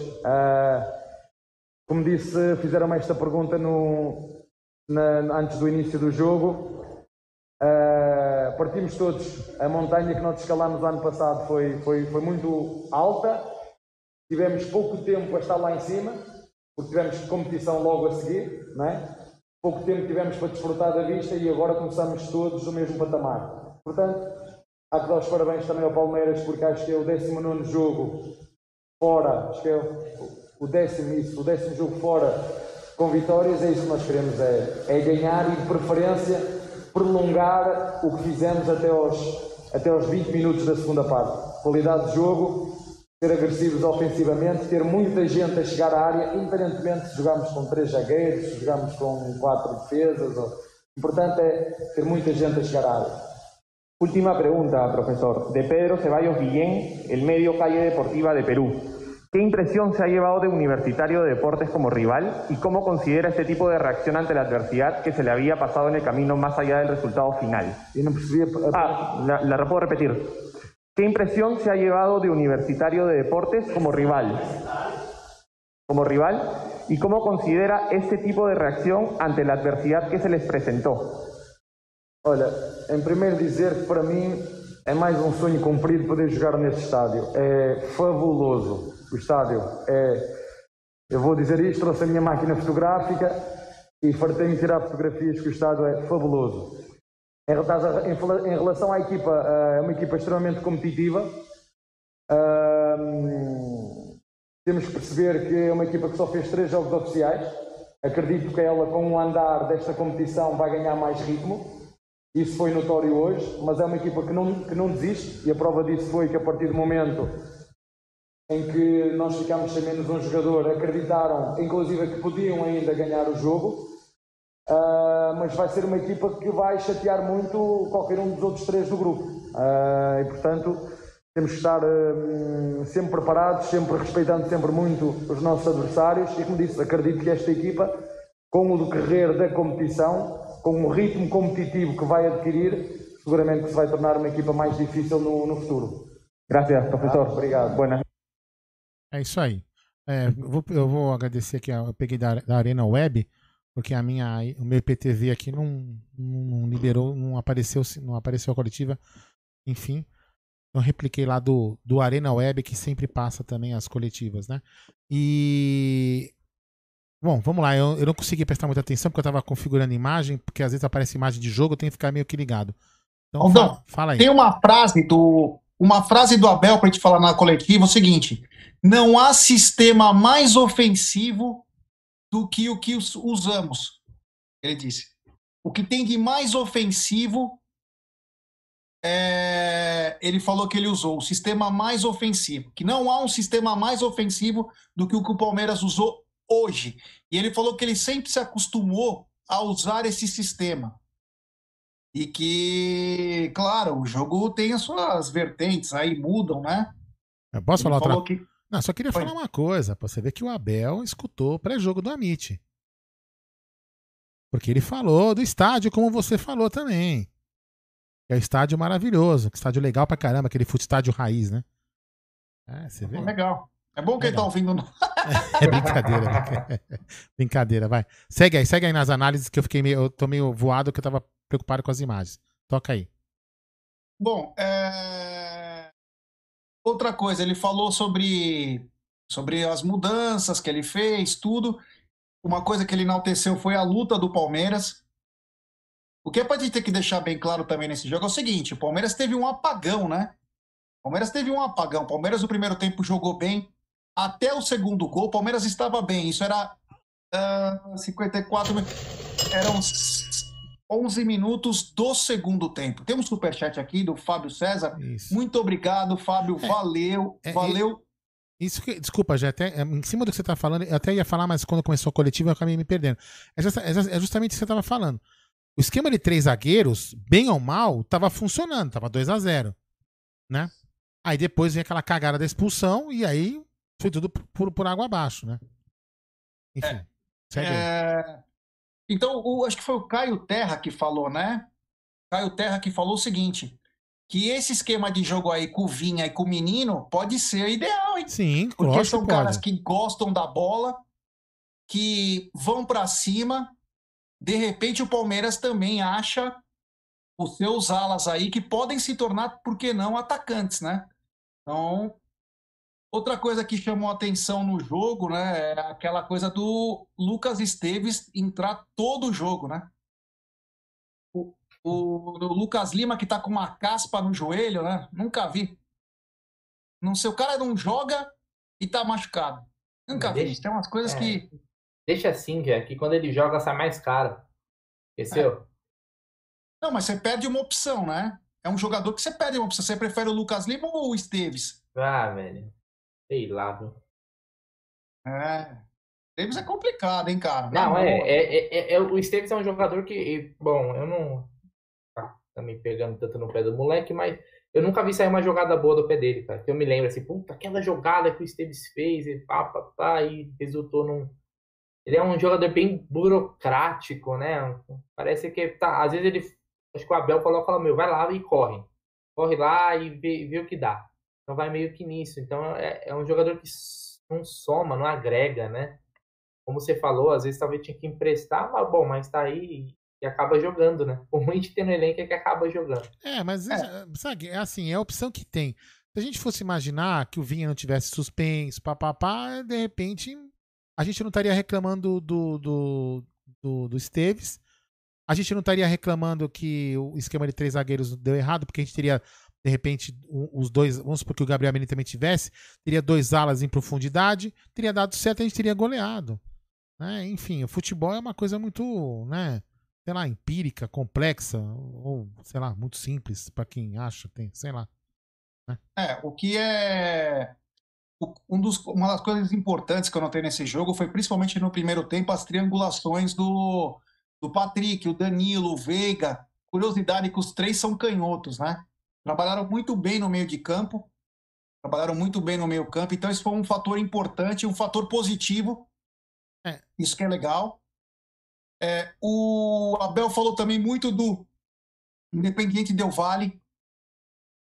Como disse, fizeram-me esta pergunta no, na, antes do início do jogo. Uh, partimos todos. A montanha que nós escalámos ano passado foi, foi, foi muito alta. Tivemos pouco tempo a estar lá em cima, porque tivemos competição logo a seguir, não é? Pouco tempo tivemos para desfrutar da vista e agora começamos todos no mesmo patamar. Portanto, há que dar os parabéns também ao Palmeiras, porque acho que é o 19 jogo fora, acho que é o décimo, isso, o décimo jogo fora com vitórias. É isso que nós queremos, é, é ganhar e de preferência prolongar o que fizemos até aos, até aos 20 minutos da segunda parte. Qualidade de jogo, ser agressivos ofensivamente, ter muita gente a chegar à área, independentemente se jogamos com três zagueiros, se jogamos com quatro defesas. O importante é ter muita gente a chegar à área. Última pregunta, profesor. De Pedro Ceballos Guillén, el medio calle deportiva de Perú. ¿Qué impresión se ha llevado de Universitario de Deportes como rival y cómo considera este tipo de reacción ante la adversidad que se le había pasado en el camino más allá del resultado final? Ah, la, la puedo repetir. ¿Qué impresión se ha llevado de Universitario de Deportes como rival? Como rival y cómo considera este tipo de reacción ante la adversidad que se les presentó? Hola, en primer dizer para mí é mais um sonho cumprido poder jogar neste estádio. É fabuloso o estádio. É, eu vou dizer isto, trouxe a minha máquina fotográfica e fartei-me tirar fotografias que o estádio é fabuloso. Em, relação à equipa, é uma equipa extremamente competitiva. temos que perceber que é uma equipa que só fez três jogos oficiais. Acredito que ela, com o andar desta competição, vai ganhar mais ritmo. Isso foi notório hoje, mas é uma equipa que não, que não desiste e a prova disso foi que a partir do momento em que nós ficámos sem menos um jogador, acreditaram, inclusive, que podiam ainda ganhar o jogo. Uh, mas vai ser uma equipa que vai chatear muito qualquer um dos outros três do grupo. Uh, e portanto, temos que estar uh, sempre preparados, sempre respeitando sempre muito os nossos adversários. E como disse, acredito que esta equipa, com o decorrer da competição, com o ritmo competitivo que vai adquirir, seguramente que se vai tornar uma equipa mais difícil no, no futuro. Gracias, professor. Ah, obrigado. Buenas. É isso aí. É, eu, vou, eu, vou, agradecer aqui, eu peguei da, da, Arena Web, porque a minha, o meu IPTV aqui não, não, liberou, não apareceu, não apareceu a coletiva, enfim. Eu repliquei lá do, do Arena Web, que sempre passa também as coletivas, né? E Bom, vamos lá. Eu, eu não consegui prestar muita atenção porque eu estava configurando imagem, porque às vezes aparece imagem de jogo, eu tenho que ficar meio que ligado. Então, Aldão, fala, fala, aí. Tem uma frase do uma frase do Abel para a gente falar na coletiva, o seguinte: não há sistema mais ofensivo do que o que usamos. Ele disse. O que tem de mais ofensivo é, ele falou que ele usou o sistema mais ofensivo, que não há um sistema mais ofensivo do que o que o Palmeiras usou hoje. E ele falou que ele sempre se acostumou a usar esse sistema. E que, claro, o jogo tem as suas vertentes aí, mudam, né? Eu posso Ele falar outra que Não, só queria Foi. falar uma coisa, pra você ver que o Abel escutou o pré-jogo do Amit. Porque ele falou do estádio, como você falou também. É um estádio maravilhoso, que estádio legal pra caramba, aquele fute estádio raiz, né? É, você vê? legal. É bom que ele tá Legal. ouvindo. (laughs) É brincadeira. brinca- (laughs) brincadeira, vai. Segue aí, segue aí nas análises que eu fiquei meio. Eu tô meio voado que eu tava preocupado com as imagens. Toca aí. Bom, é... outra coisa, ele falou sobre, sobre as mudanças que ele fez, tudo. Uma coisa que ele enalteceu foi a luta do Palmeiras. O que é pra gente ter que deixar bem claro também nesse jogo é o seguinte: o Palmeiras teve um apagão, né? O Palmeiras teve um apagão. O Palmeiras no primeiro tempo jogou bem. Até o segundo gol, o Palmeiras estava bem. Isso era ah, 54 mi- Eram 11 minutos do segundo tempo. Tem um superchat aqui do Fábio César. Isso. Muito obrigado, Fábio. Valeu, é, valeu. Isso que, desculpa, já até é, em cima do que você tá falando, eu até ia falar, mas quando começou a coletiva eu acabei me perdendo. É, justa- é é justamente isso que você tava falando. O esquema de três zagueiros, bem ou mal, tava funcionando, tava 2 a 0 né? Aí depois vem aquela cagada da expulsão e aí foi tudo por, por água abaixo, né? Enfim. segue aí. Então, o- acho que foi o Caio Terra que falou, né? Caio Terra que falou o seguinte: que esse esquema de jogo aí com o Vinha e com o menino pode ser ideal, hein? Sim, Porque são pode. caras que gostam da bola, que vão pra cima. De repente, o Palmeiras também acha os seus alas aí que podem se tornar, por que não, atacantes, né? Então, outra coisa que chamou atenção no jogo, né, é aquela coisa do Lucas Esteves entrar todo o jogo, né? O, o, o Lucas Lima que tá com uma caspa no joelho, né? Nunca vi. Não sei, o cara não joga e tá machucado. Nunca vi. Deixa- Tem umas coisas é. que. Deixa assim, Jé, que quando ele joga sai mais caro. Esqueceu? Não, mas você perde uma opção, né? É um jogador que você perde uma opção. Você prefere o Lucas Lima ou o Esteves? Ah, velho. Sei lá, viu? É. Esteves é complicado, hein, cara? Não, é, é, é, é- é- O Esteves é um jogador que. Bom, eu não. Tá, tá me pegando tanto no pé do moleque, mas eu nunca vi sair uma jogada boa do pé dele, cara. Que eu me lembro assim, puta, aquela jogada que o Esteves fez, e pá, pá, pá, e resultou num. Ele é um jogador bem burocrático, né? Parece que tá. Às vezes ele. Acho que o Abel coloca lá, meu, vai lá e corre. Corre lá e vê, vê o que dá. Então vai meio que nisso. Então é, é um jogador que não soma, não agrega, né? Como você falou, às vezes talvez tinha que emprestar, mas bom, mas tá aí e, e acaba jogando, né? (laughs) O ruim de ter no elenco é que acaba jogando. É, mas é, sabe, é assim, é a opção que tem. Se a gente fosse imaginar que o Vinha não tivesse suspenso, papapá, de repente a gente não estaria reclamando do, do, do, do Esteves. A gente não estaria reclamando que o esquema de três zagueiros deu errado, porque a gente teria, de repente, um- os dois. Vamos supor que o Gabriel Menino também tivesse, teria dois alas em profundidade, teria dado certo, a gente teria goleado. né? Enfim, o futebol é uma coisa muito, né? sei lá, empírica, complexa, ou, sei lá, muito simples para quem acha, tem, sei lá. É, o que é. Um dos, uma das coisas importantes que eu notei nesse jogo foi principalmente no primeiro tempo as triangulações do, do Patrick, o Danilo, o Veiga. Curiosidade que os três são canhotos, né? Trabalharam muito bem no meio de campo. Trabalharam muito bem no meio campo. Então, isso foi um fator importante, um fator positivo. É. Isso que é legal. É, o Abel falou também muito do Independiente Del Vale.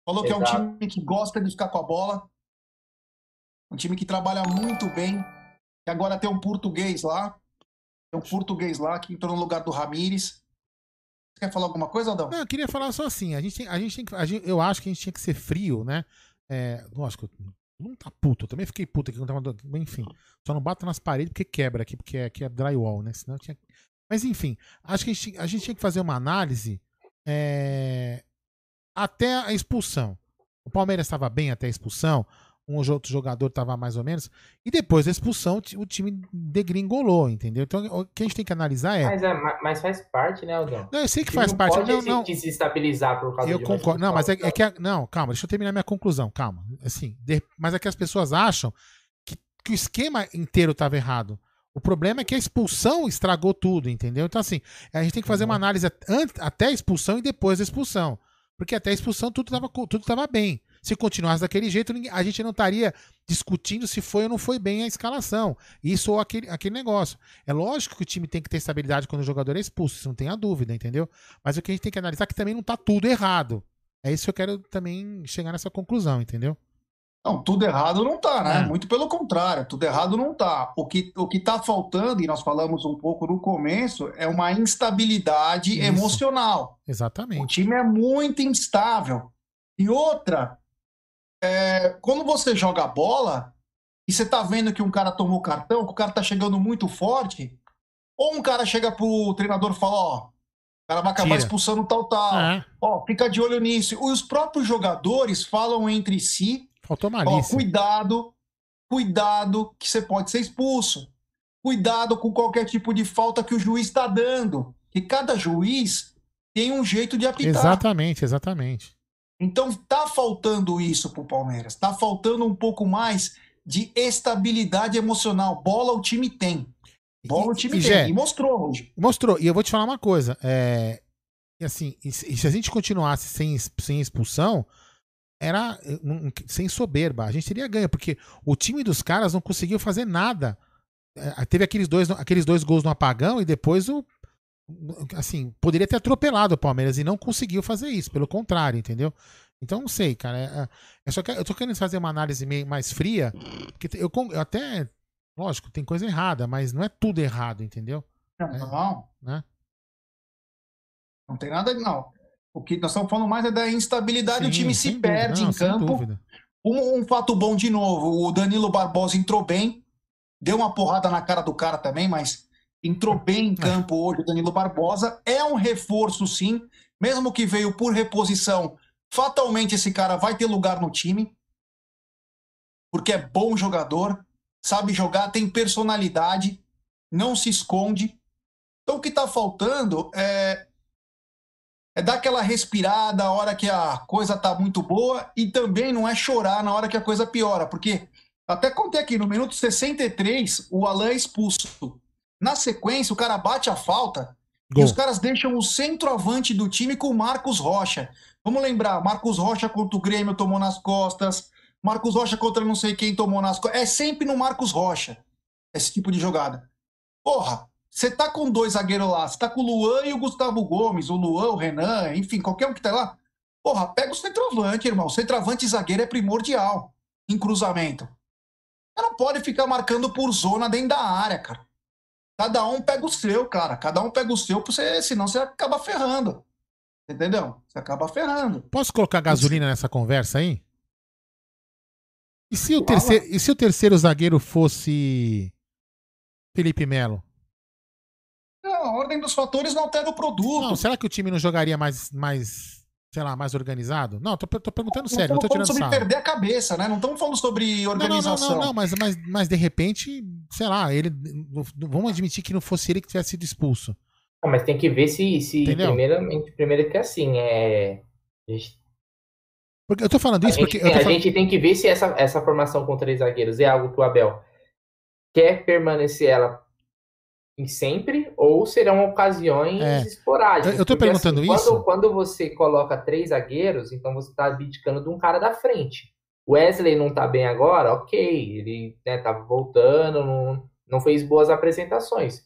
Falou que é um Exato. time que gosta de ficar com a bola. Um time que trabalha muito bem. E agora tem um português lá. Tem um português lá que entrou no lugar do Ramires. Quer falar alguma coisa, Aldão? Não, eu queria falar só assim, a gente tem, a gente tem que, a gente- eu acho que a gente tinha que ser frio, né? É, lógico, não tá puto, eu também fiquei puto aqui, não tava, enfim, só não bato nas paredes porque quebra aqui, porque aqui é drywall, né? Senão tinha, mas enfim, acho que a gente, a gente tinha que fazer uma análise é, até a expulsão. O Palmeiras estava bem até a expulsão, um outro jogador estava mais ou menos, e depois da expulsão o time degringolou, entendeu? Então o que a gente tem que analisar é. Mas, é, ma- mas faz parte, né, Aldão? Não, eu sei que faz não parte. Pode Não, se não. desestabilizar por causa Eu concordo. Não, mas é, é que. a- não, calma, deixa eu terminar minha conclusão. Calma. Assim, de- mas é que as pessoas acham que, que o esquema inteiro estava errado. O problema é que a expulsão estragou tudo, entendeu? Então, assim, a gente tem que fazer uma análise até a expulsão e depois da expulsão. Porque até a expulsão tudo estava tudo tava bem. Se continuasse daquele jeito, a gente não estaria discutindo se foi ou não foi bem a escalação. Isso ou aquele, aquele negócio. É lógico que o time tem que ter estabilidade quando o jogador é expulso, isso não tem a dúvida, entendeu? Mas o que a gente tem que analisar é que também não está tudo errado. É isso que eu quero também chegar nessa conclusão, entendeu? Não, tudo errado não tá, né? É. Muito pelo contrário, tudo errado não tá. O que, o que tá faltando, e nós falamos um pouco no começo, é uma instabilidade Isso. emocional. Exatamente. O time é muito instável. E outra, é, quando você joga bola e você tá vendo que um cara tomou cartão, que o cara tá chegando muito forte, ou um cara chega pro treinador e fala, ó, o cara vai acabar Tira. expulsando tal, tal. É. Ó, fica de olho nisso. Os próprios jogadores falam entre si Faltou malícia. Ó, cuidado, cuidado que você pode ser expulso. Cuidado com qualquer tipo de falta que o juiz está dando. Que cada juiz tem um jeito de apitar. Exatamente, exatamente. Então tá faltando isso pro Palmeiras. Tá faltando um pouco mais de estabilidade emocional. Bola o time tem. Bola e, o time e, tem. E mostrou hoje. Mostrou. E eu vou te falar uma coisa. É... Assim, e se a gente continuasse sem, sem expulsão, era eh, sem soberba. A gente teria ganho, porque o time dos caras não conseguiu fazer nada. É, teve aqueles dois, aqueles dois gols no apagão e depois o. Assim, poderia ter atropelado o Palmeiras e não conseguiu fazer isso, pelo contrário, entendeu? Então não sei, cara. É, é só que eu tô querendo fazer uma análise meio mais fria, porque eu, eu até. Lógico, tem coisa errada, mas não é tudo errado, entendeu? Não, é, não. Né? Não tem nada, não. O que nós estamos falando mais é da instabilidade, Sim, o time se perde Não, em campo. Um, um, fato bom de novo, o Danilo Barbosa entrou bem, deu uma porrada na cara do cara também, mas entrou bem em campo hoje o Danilo Barbosa. É um reforço, sim, mesmo que veio por reposição. Fatalmente esse cara vai ter lugar no time, porque é bom jogador, sabe jogar, tem personalidade, não se esconde. Então o que está faltando é é dar aquela respirada a hora que a coisa tá muito boa e também não é chorar na hora que a coisa piora, porque até contei aqui, no minuto 63, o Alain é expulso. Na sequência, o cara bate a falta Gol. e os caras deixam o centroavante do time com o Marcos Rocha. Vamos lembrar, Marcos Rocha contra o Grêmio tomou nas costas, Marcos Rocha contra não sei quem tomou nas costas. É sempre no Marcos Rocha esse tipo de jogada. Porra, você tá com dois zagueiros lá, você tá com o Luan e o Gustavo Gomes, o Luan, o Renan, enfim, qualquer um que tá lá. Porra, pega o centroavante, irmão. Centroavante e zagueiro é primordial em cruzamento. Você não pode ficar marcando por zona dentro da área, cara. Cada um pega o seu, cara. Cada um pega o seu, você, senão você acaba ferrando. Entendeu? Você acaba ferrando. Posso colocar gasolina nessa conversa aí? E se o, terceiro, e se o terceiro zagueiro fosse Felipe Melo? a ordem dos fatores não altera o produto. Não, será que o time não jogaria mais, mais sei lá, mais organizado? Não, tô, tô perguntando sério, não tô tirando sobre sal. perder a cabeça, né? Não estamos falando sobre organização. Não, não, não, não, mas, mas, mas de repente, sei lá, ele. Vamos admitir que não fosse ele que tivesse sido expulso. Mas tem que ver se, se primeiramente, primeiro que assim, é. Porque eu tô falando isso a porque. Gente, a falando... gente tem que ver se essa, essa formação com três zagueiros é algo que o Abel quer permanecer ela em sempre ou serão ocasiões é. esporádicas. Eu tô porque, perguntando assim, isso. Quando, quando, você coloca três zagueiros, então você tá abdicando de um cara da frente. O Wesley não tá bem agora, ok, ele né, tá voltando, não, não fez boas apresentações.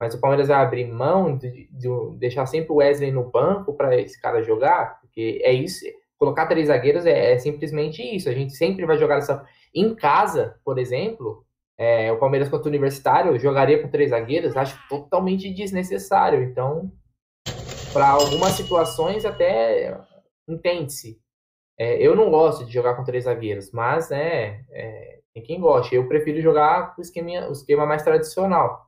Mas o Palmeiras vai abrir mão de, de deixar sempre o Wesley no banco para esse cara jogar, porque é isso. Colocar três zagueiros é, é simplesmente isso. A gente sempre vai jogar essa. Em casa, por exemplo, é, o Palmeiras contra o Universitário jogaria com três zagueiros, acho totalmente desnecessário. Então, para algumas situações até entende-se. É, eu não gosto de jogar com três zagueiros, mas né, é, tem quem gosta. Eu prefiro jogar com o esquema, o esquema mais tradicional.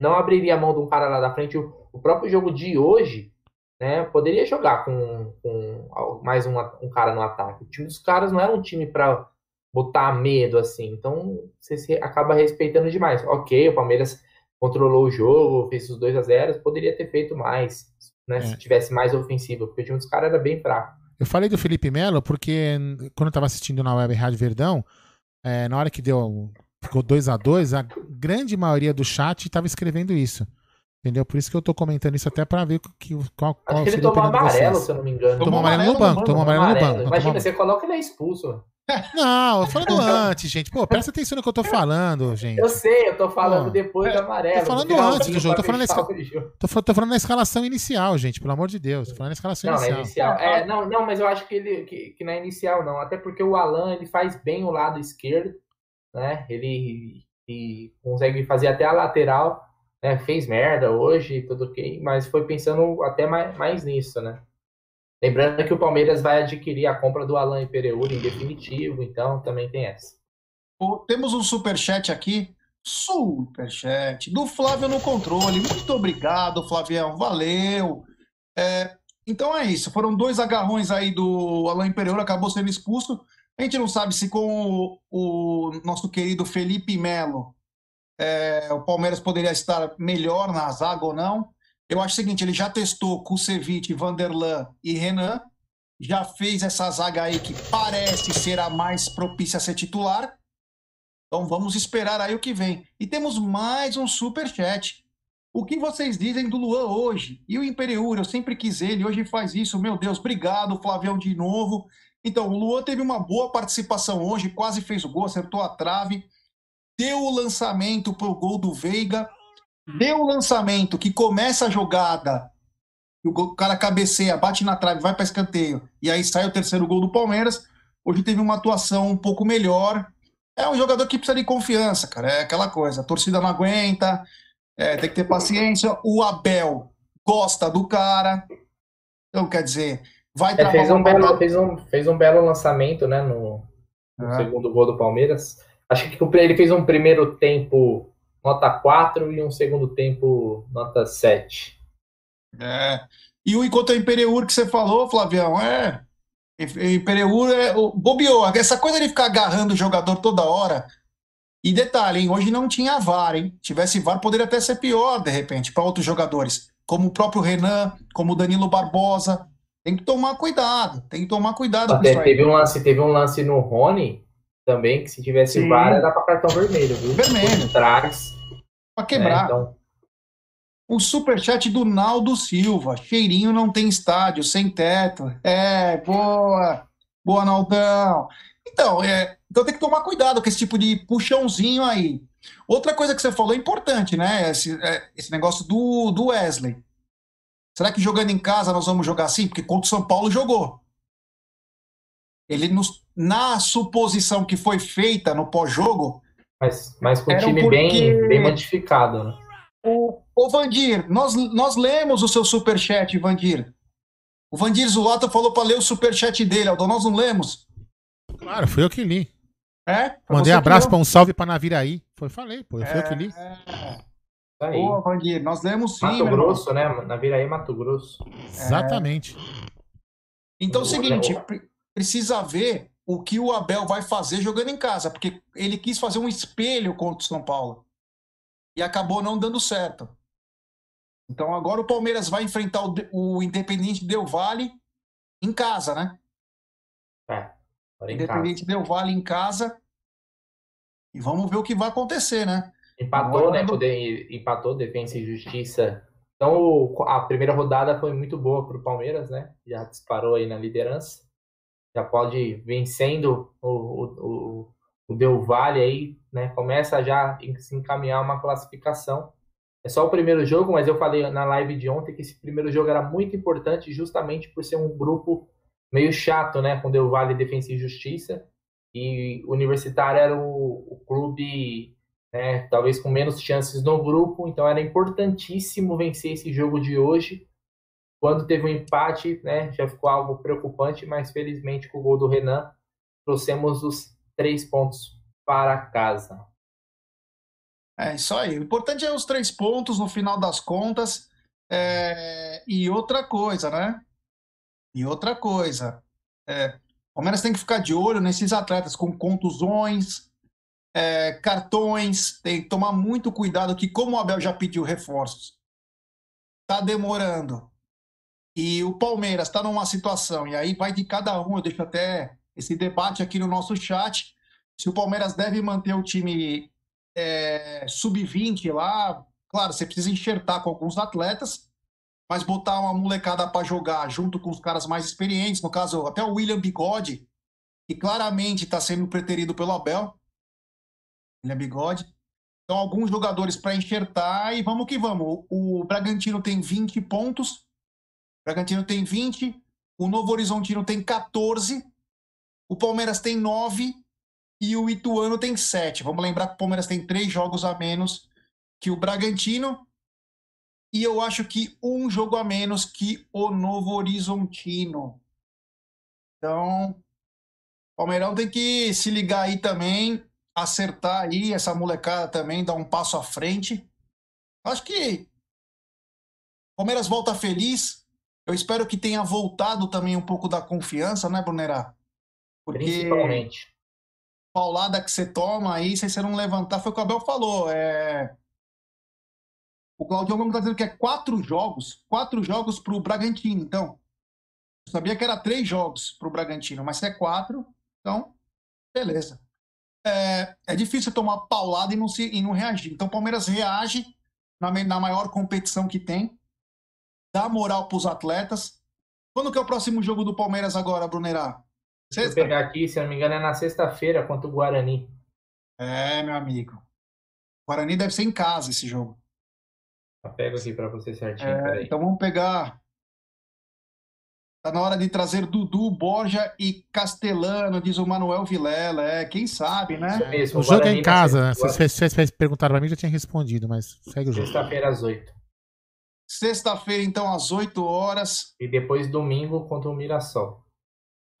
Não abriria a mão de um cara lá da frente. O, o próprio jogo de hoje, né, poderia jogar com, com mais um, um cara no ataque. O time dos caras não era um time para botar medo, assim. Então, você se acaba respeitando demais. Ok, o Palmeiras controlou o jogo, fez os 2 a 0 poderia ter feito mais, né? É. Se tivesse mais ofensivo, porque o time dos caras era bem fraco. Eu falei do Felipe Melo porque quando eu tava assistindo na Web Rádio Verdão, é, na hora que deu ficou 2 a 2 a grande maioria do chat estava escrevendo isso. Entendeu? Por isso que eu tô comentando isso até pra ver que, qual, qual Acho que ele tomou amarelo, se eu não me engano. Tomou amarelo no banco, tomou amarelo no banco. Imagina, Tomou- você coloca ele é expulso. Não, eu tô falando (laughs) antes, gente. Pô, presta atenção no que eu tô falando, gente. Eu sei, eu tô falando Pô, depois do amarelo. tô falando antes do jogo, tô falando jogo. Tô, tô falando na escalação inicial, gente, pelo amor de Deus. Tô falando na escalação Não, na inicial. inicial. É, não, não, mas eu acho que ele que, que na inicial não. Até porque o Alan ele faz bem o lado esquerdo, né? Ele, ele consegue fazer até a lateral, né? Fez merda hoje, tudo ok, mas foi pensando até mais, mais nisso, né? Lembrando que o Palmeiras vai adquirir a compra do Alan e Pereira em definitivo, então também tem essa. Temos um superchat aqui. Superchat do Flávio no controle. Muito obrigado, Flavião. Valeu. É, então é isso. Foram dois agarrões aí do Alain Pereira, acabou sendo expulso. A gente não sabe se com o, o nosso querido Felipe Melo é, o Palmeiras poderia estar melhor na zaga ou não. Eu acho o seguinte: ele já testou Kusevich, Vanderlan e Renan. Já fez essa zaga aí que parece ser a mais propícia a ser titular. Então vamos esperar aí o que vem. E temos mais um super chat. O que vocês dizem do Luan hoje? E o Imperiur, eu sempre quis ele, hoje faz isso. Meu Deus, obrigado, Flavião, de novo. Então, o Luan teve uma boa participação hoje, quase fez o gol, acertou a trave, deu o lançamento para o gol do Veiga, deu o lançamento que começa a jogada, o cara cabeceia, bate na trave, vai para escanteio, e aí sai o terceiro gol do Palmeiras. Hoje teve uma atuação um pouco melhor, é um jogador que precisa de confiança, cara. É aquela coisa. A torcida não aguenta, é, tem que ter paciência. O Abel gosta do cara. Então, quer dizer, vai É, fez, um uma belo, fez, um, fez um belo lançamento, né, no, no É. segundo gol do Palmeiras. Acho que ele fez um primeiro tempo nota 4 e um segundo tempo nota 7. É. E o enquanto é Imperiur que você falou, Flavião, é. Imperiur é. o- Bobeou. Essa coisa de ficar agarrando o jogador toda hora. E detalhe, hein? Hoje não tinha VAR, hein? Tivesse VAR, poderia até ser pior, de repente, para outros jogadores. Como o próprio Renan, como o Danilo Barbosa. Tem que tomar cuidado. Tem que tomar cuidado com Até aí. teve um lance, teve um lance no Rony também, que se tivesse Sim. VAR era para cartão vermelho, viu? Vermelho. Por trás. Pra quebrar. né, então, O superchat do Naldo Silva. Cheirinho não tem estádio, sem teto. É, boa. Boa, Naldão. Então, é, então tem que tomar cuidado com esse tipo de puxãozinho aí. Outra coisa que você falou é importante, né? Esse, é, esse negócio do, do Wesley. Será que jogando em casa nós vamos jogar assim? Porque contra o São Paulo jogou. Ele, nos, na suposição que foi feita no pós-jogo, mas, mas com o time porque- bem, bem modificado, né? O, ô Vandir, nós, nós lemos o seu superchat, Vandir. O Vandir Zulato falou para ler o superchat dele, Aldo. Nós não lemos. Claro, fui eu que li. É? Foi Mandei abraço pra um salve pra Naviraí. Foi, falei, pô, foi eu que li. É, aí. Boa, Vandir. Nós lemos sim, Mato. Grosso, né? Na Viraí, Mato Grosso. Exatamente. Então é o seguinte, precisa ver o que o Abel vai fazer jogando em casa, porque ele quis fazer um espelho contra o São Paulo. E acabou não dando certo. Então agora o Palmeiras vai enfrentar o, o Independente Del Vale em casa, né? É, em casa. Independente Del Vale em casa. E vamos ver o que vai acontecer, né? Empatou, né? Poder, empatou Defensa e Justiça. Então, a primeira rodada foi muito boa para o Palmeiras, né? Já disparou aí na liderança. Já pode vencendo o, o, o, Del Valle aí, né? Começa já a se encaminhar uma classificação. É só o primeiro jogo, mas eu falei na live de ontem que esse primeiro jogo era muito importante justamente por ser um grupo meio chato, né? Com Del Valle, Defensa e Justiça. E Universitário era o, o clube né, talvez com menos chances no grupo, então era importantíssimo vencer esse jogo de hoje. Quando teve um empate, né, já ficou algo preocupante, mas felizmente com o gol do Renan, trouxemos os três pontos para casa. É isso aí. O importante é os três pontos no final das contas. É, E outra coisa, né? E outra coisa. É... O Palmeiras tem que ficar de olho nesses atletas com contusões, é, cartões. Tem que tomar muito cuidado que, como o Abel já pediu reforços, tá demorando. E o Palmeiras está numa situação, e aí vai de cada um. Eu deixo até esse debate aqui no nosso chat. Se o Palmeiras deve manter o time é, sub-20 lá, claro, você precisa enxertar com alguns atletas, mas botar uma molecada para jogar junto com os caras mais experientes, no caso, até o William Bigode, que claramente está sendo preterido pelo Abel. William Bigode. Então, alguns jogadores para enxertar e vamos que vamos. O Bragantino tem 20 pontos, Bragantino tem 20, o Novo Horizontino tem 14, o Palmeiras tem 9 e o Ituano tem 7. Vamos lembrar que o Palmeiras tem 3 jogos a menos que o Bragantino e eu acho que um jogo a menos que o Novo Horizontino. Então, o Palmeirão tem que se ligar aí também, acertar aí essa molecada também, dar um passo à frente. Acho que o Palmeiras volta feliz. Eu espero que tenha voltado também um pouco da confiança, né, Brunerá? Porque Principalmente. paulada que você toma aí, se você não levantar, foi o que o Abel falou. É o Claudio Gomes está dizendo que é quatro jogos, quatro jogos para o Bragantino. Então, eu sabia que era três jogos para o Bragantino, mas se é quatro, então, beleza. É, é difícil tomar paulada e não, se, e não reagir. Então, o Palmeiras reage na, na maior competição que tem, dá moral para os atletas. Quando que é o próximo jogo do Palmeiras agora, Brunerá? Sexta? Vou pegar aqui, se não me engano, é na sexta-feira contra o Guarani. É, meu amigo. O Guarani deve ser em casa esse jogo. Eu pego aqui para você certinho. É, então vamos pegar. Tá na hora de trazer Dudu, Borja e Castelano, diz o Manuel Vilela. É, quem sabe, né? Isso mesmo, o, jogo é em casa. Se vocês perguntaram para mim, já tinha respondido, mas segue o jogo. Sexta-feira às 8. Sexta-feira, então, às 8 horas. E depois domingo contra o Mirassol.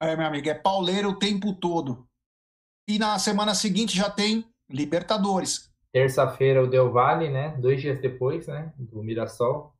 É, meu amigo, é pauleiro o tempo todo. E na semana seguinte já tem Libertadores. Terça-feira o Del Valle, né? Dois dias depois, né? Do Mirassol.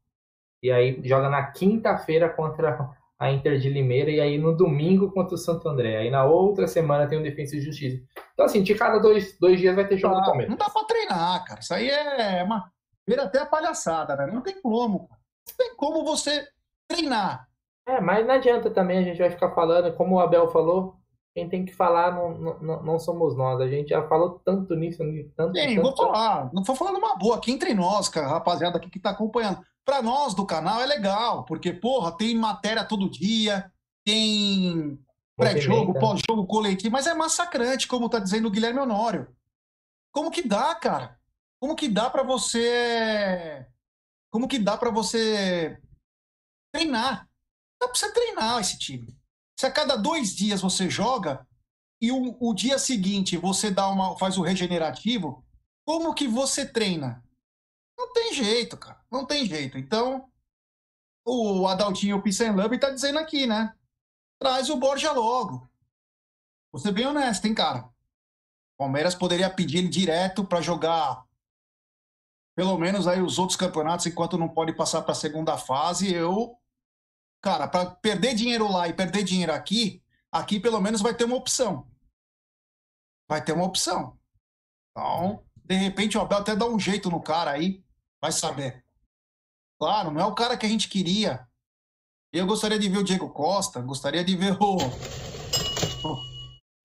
E aí joga na quinta-feira contra (laughs) a Inter de Limeira e aí no domingo contra o Santo André. Aí na outra semana tem o Defesa e Justiça. Então, assim, de cada dois, dois dias vai ter jogo ah, do Palmeiras. Não dá pra treinar, cara. Isso aí é uma. Vira até a palhaçada, né? Não tem como. Não tem como você treinar. É, mas não adianta também a gente vai ficar falando, como o Abel falou, quem tem que falar não, não, não somos nós. A gente já falou tanto nisso, tanto. Sim, tanto, vou falar. Não vou falando uma boa aqui entre nós, cara, rapaziada aqui que tá acompanhando. Para nós do canal é legal, porque, porra, tem matéria todo dia, tem pré-jogo, pós-jogo coletivo, mas é massacrante, como tá dizendo o Guilherme Honório. Como que dá, cara? Como que dá para você. Como que dá para você treinar? Dá pra você treinar esse time. Se a cada dois dias você joga e o, o dia seguinte você dá uma, faz o regenerativo, como que você treina? Não tem jeito, cara. Não tem jeito. Então, o Adaltinho Pissenlub tá dizendo aqui, né? Traz o Borja logo. Vou ser bem honesto, hein, cara? Palmeiras poderia pedir ele direto para jogar pelo menos aí os outros campeonatos enquanto não pode passar para a segunda fase. Eu cara, para perder dinheiro lá e perder dinheiro aqui, aqui pelo menos vai ter uma opção. Vai ter uma opção. Então, de repente o Abel até dá um jeito no cara aí, vai saber. Claro, não é o cara que a gente queria. Eu gostaria de ver o Diego Costa, gostaria de ver o, (laughs)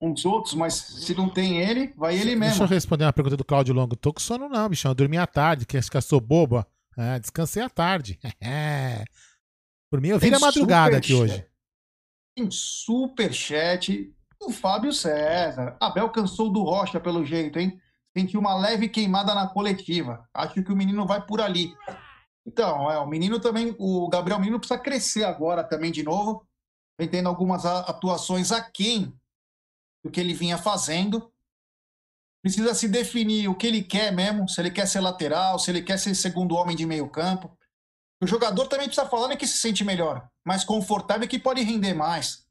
uns outros, mas se não tem ele, vai ele mesmo. Deixa eu responder uma pergunta do Claudio Longo. Tô com sono não, bichão. Eu dormi à tarde, que acho que eu sou boba. É, descansei à tarde. (laughs) É. Por mim, eu vi a madrugada aqui chat. hoje. Tem superchat do Fábio César. Abel cansou do Rocha, pelo jeito, hein? Sentiu uma leve queimada na coletiva. Acho que o menino vai por ali. Então, é, o menino também, o Gabriel Menino precisa crescer agora também de novo. Vem tendo algumas atuações aquém do que ele vinha fazendo. Precisa se definir o que ele quer mesmo, se ele quer ser lateral, se ele quer ser segundo homem de meio campo. O jogador também precisa falar né, que se sente melhor, mais confortável e que pode render mais.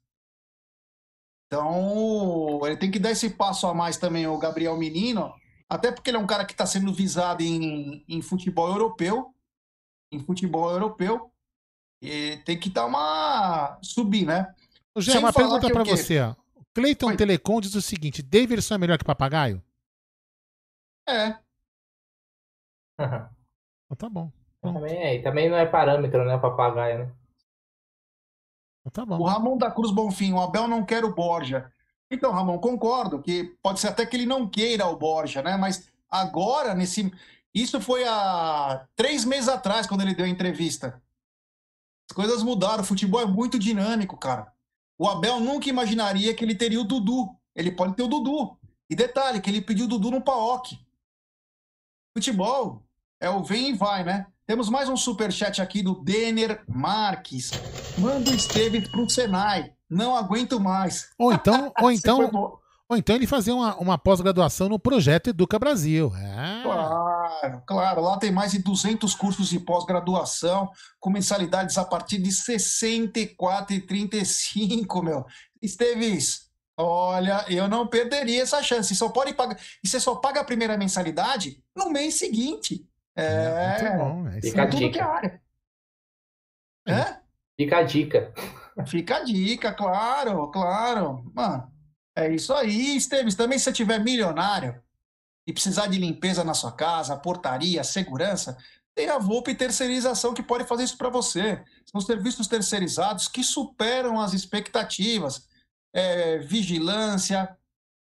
Então, ele tem que dar esse passo a mais também, o Gabriel Menino, até porque ele é um cara que está sendo visado em, em futebol europeu, em futebol europeu, e tem que dar uma subir, né? Já uma pergunta para você, Cleiton Telecom diz o seguinte: Davidson é melhor que papagaio? É. então, (laughs) tá bom. Também é, e também não é parâmetro, né, papagaio, né? Tá bom. O Ramon da Cruz Bonfim, o Abel não quer o Borja. Então, Ramon, concordo que pode ser até que ele não queira o Borja, né? Mas Agora, nesse. Isso foi há três meses atrás, quando ele deu a entrevista. As coisas mudaram, o futebol é muito dinâmico, cara. O Abel nunca imaginaria que ele teria o Dudu. Ele pode ter o Dudu. E detalhe, que ele pediu o Dudu no Paok. Futebol é o vem e vai, né? Temos mais um superchat aqui do Denner Marques. Manda o Esteves pro Senai. Não aguento mais. Ou então, ou (laughs) então. Ou então ele fazer uma, uma pós-graduação no projeto Educa Brasil. É. Claro, claro. Lá tem mais de 200 cursos de pós-graduação, com mensalidades a partir de R$ 64,35, meu. Esteves, olha, eu não perderia essa chance. Só pode pagar. E você só paga a primeira mensalidade no mês seguinte. É, muito bom. É Fica tudo dica. que é área. É. Fica a dica. Fica a dica, claro, claro. Mano, é isso aí, Esteves. Também se você tiver milionário e precisar de limpeza na sua casa, portaria, segurança, tem a Volpe Terceirização que pode fazer isso para você. São serviços terceirizados que superam as expectativas. É, vigilância,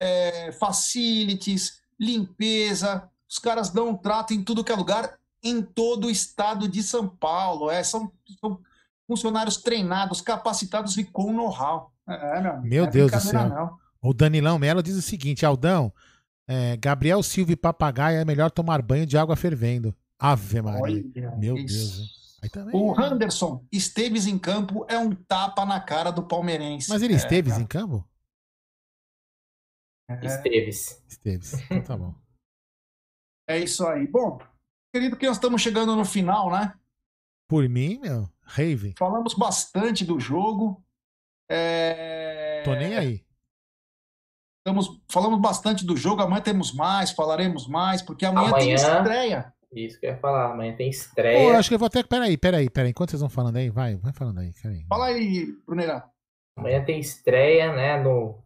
é, facilities, limpeza. Os caras dão um trato em tudo que é lugar, em todo o estado de São Paulo. É, são, são funcionários treinados, capacitados e com know-how. É, meu, Meu é Deus do céu. não. O Danilão Melo diz o seguinte: Aldão, é, Gabriel Silva e Papagaio é melhor tomar banho de água fervendo. Ave Maria. Olha Meu isso. Deus, também. O é. Anderson, Esteves em campo é um tapa na cara do palmeirense. Mas ele É, esteve cara. em campo? É, Esteves. Esteves. (laughs) Então tá bom. é isso aí. Bom, querido, que nós estamos chegando no final, né? Por mim, meu, rave. Falamos bastante do jogo. É, Tô nem aí. Estamos, falamos bastante do jogo. Amanhã temos mais, falaremos mais, porque amanhã, tem Amanhã- estreia. Isso que eu ia falar. Amanhã tem Pô, estreia. eu acho que eu vou até. Peraí, peraí, peraí. Enquanto vocês vão falando aí, vai, vai falando aí. Peraí. Fala aí, Brunerá. Amanhã tem estreia, né, no,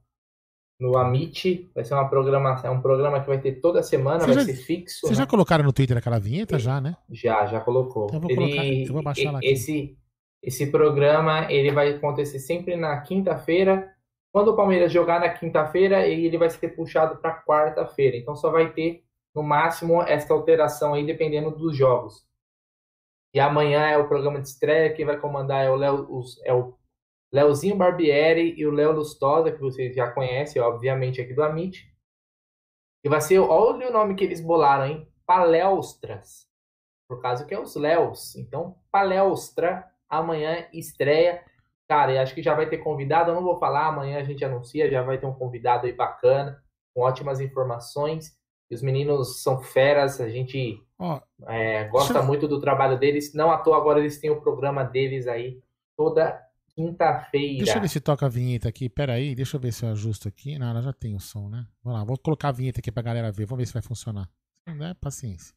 no Amit. Vai ser uma programação, um programa que vai ter toda semana, Você vai já- ser fixo. Vocês né? já colocaram no Twitter aquela vinheta? Já, né? Já, já colocou. Eu vou ele, colocar, eu vou baixar ela aqui. Esse, esse programa, ele vai acontecer sempre na quinta-feira. Quando o Palmeiras jogar na quinta-feira, ele vai ser puxado para quarta-feira. Então só vai ter, no máximo, essa alteração aí, dependendo dos jogos. E amanhã é o programa de estreia. Quem vai comandar é o os- é o Leozinho Barbieri e o Léo Lustosa, que vocês já conhecem, obviamente, aqui do Amit. E vai ser, olha o nome que eles bolaram, hein? Palestras. Por causa que é os Léos. Então, Palestra, amanhã estreia. Cara, eu acho que já vai ter convidado, eu não vou falar, amanhã a gente anuncia, já vai ter um convidado aí bacana, com ótimas informações. E os meninos são feras, a gente Ó, é, gosta eu- muito do trabalho deles. Não à toa agora eles têm o programa deles aí toda quinta-feira. deixa eu ver se toca a vinheta aqui. Peraí, deixa eu ver se eu ajusto aqui. Não, ela já tem o som, né? Vamos lá, vou colocar a vinheta aqui pra galera ver. Vamos ver se vai funcionar. Se não der, paciência.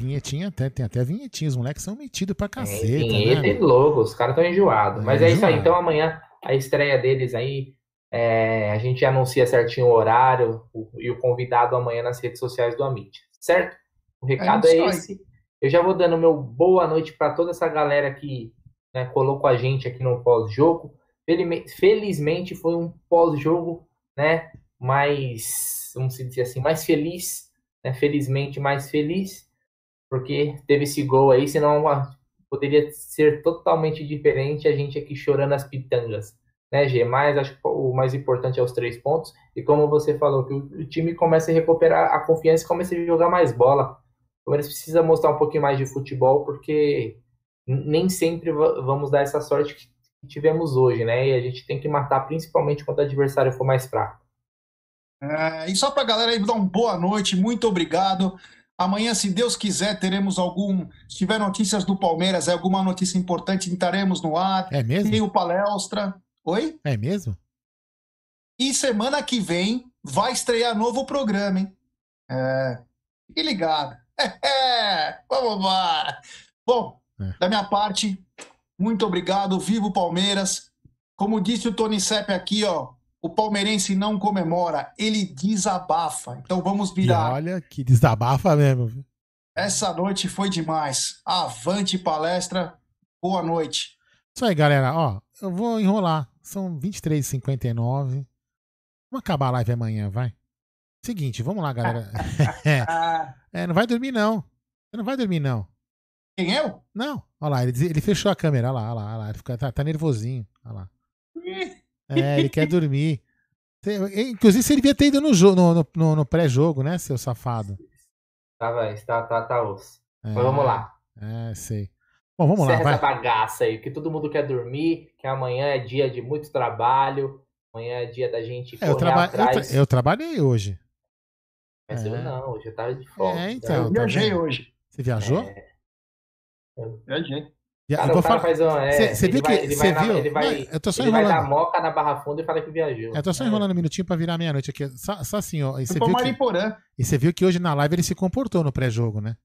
Vinhetinha até, tem até vinhetinha. Os moleques são metidos pra caceta, vinheta e né? logo, os caras estão enjoados. Mas É, é isso aí, então amanhã a estreia deles aí, é, a gente anuncia certinho o horário o- e o convidado amanhã nas redes sociais do Amit, certo? O recado é, aí. esse. Eu já vou dando meu boa noite para toda essa galera que né, colocou a gente aqui no pós-jogo. Felizmente foi um pós-jogo, né? Mais, vamos dizer assim, mais feliz, né? Felizmente mais feliz, porque teve esse gol aí, senão ah, poderia ser totalmente diferente a gente aqui chorando as pitangas, né, G? Mas acho que o mais importante é os três pontos. E como você falou, que o, time começa a recuperar a confiança e começa a jogar mais bola. O Palmeiras precisa mostrar um pouquinho mais de futebol, porque nem sempre va- vamos dar essa sorte que tivemos hoje, né? E a gente tem que matar principalmente quando o adversário for mais fraco. É, e só para a galera aí dar uma boa noite, muito obrigado. Amanhã, se Deus quiser, teremos algum. Se tiver notícias do Palmeiras, é alguma notícia importante, entraremos no ar. É mesmo? Tem o palestra. Oi? É mesmo? E semana que vem vai estrear novo programa, hein? É. Fique ligado. (laughs) É, vamos lá. Bom, É. da minha parte, muito obrigado. Viva o Palmeiras. Como disse o Tony Sepp aqui, ó. O palmeirense não comemora, ele desabafa. Então vamos E virar. olha que desabafa mesmo. Essa noite foi demais. Avante palestra. Boa noite. Isso aí, galera. Ó, eu vou enrolar. São 23h59. Vamos acabar a live amanhã, vai. Seguinte, vamos lá, galera. (laughs) é, não vai dormir, não. Você não vai dormir, não. quem eu? Não. Olha lá, ele, ele fechou a câmera. Olha lá, olha lá, olha lá. Ele fica, tá, tá nervosinho. Olha lá. É, ele quer dormir. Inclusive, você devia ter ido no, no, no- no- pré-jogo, né, seu safado? Tava, está, tá, tá osso. É, Mas vamos lá. É, sei. Bom, vamos lá, Encerra vai. essa bagaça aí, que todo mundo quer dormir, que amanhã é dia de muito trabalho, amanhã é dia da gente É, eu, traba- eu, atrás. tra- eu trabalhei hoje. Mas É. eu não, hoje eu tava de folga. É, então. eu tá viajei hoje. Você viajou? É. Viajei. Cara, eu vou o cara falar- faz uma, é, Cê- cê ele viu vai- que- ele cê vai na- viu? ele vai- Não, eu tô só ele vai dar enrolando. moca na Barra Funda e fala que viajou. Eu tô só É. enrolando um minutinho pra virar meia-noite aqui. Só, só assim, ó. E você, viu que, e você viu que hoje na live ele se comportou no pré-jogo, né?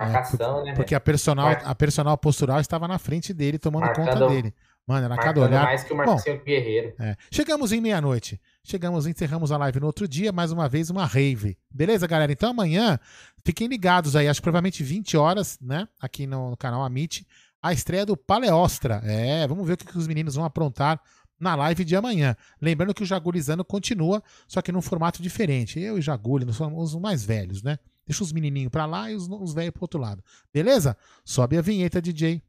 Marcação, né? Porque a personal, a personal postural estava na frente dele, tomando conta Marcando- dele. Mano, era cada olhar. mais que o Marcinho Guerreiro. É. Chegamos em meia-noite. Chegamos, encerramos a live no outro dia, mais uma vez uma rave. Beleza, galera? Então amanhã, fiquem ligados aí, acho que provavelmente 20 horas, né? Aqui no, no canal Amit, a estreia do Paleostra. É, vamos ver o que, que os meninos vão aprontar na live de amanhã. Lembrando que o Jagulizando continua, só que num formato diferente. Eu e Jaguli, nós somos os mais velhos, né? Deixa os menininhos pra lá e os, os velhos pro outro lado. Beleza? Sobe a vinheta, DJ.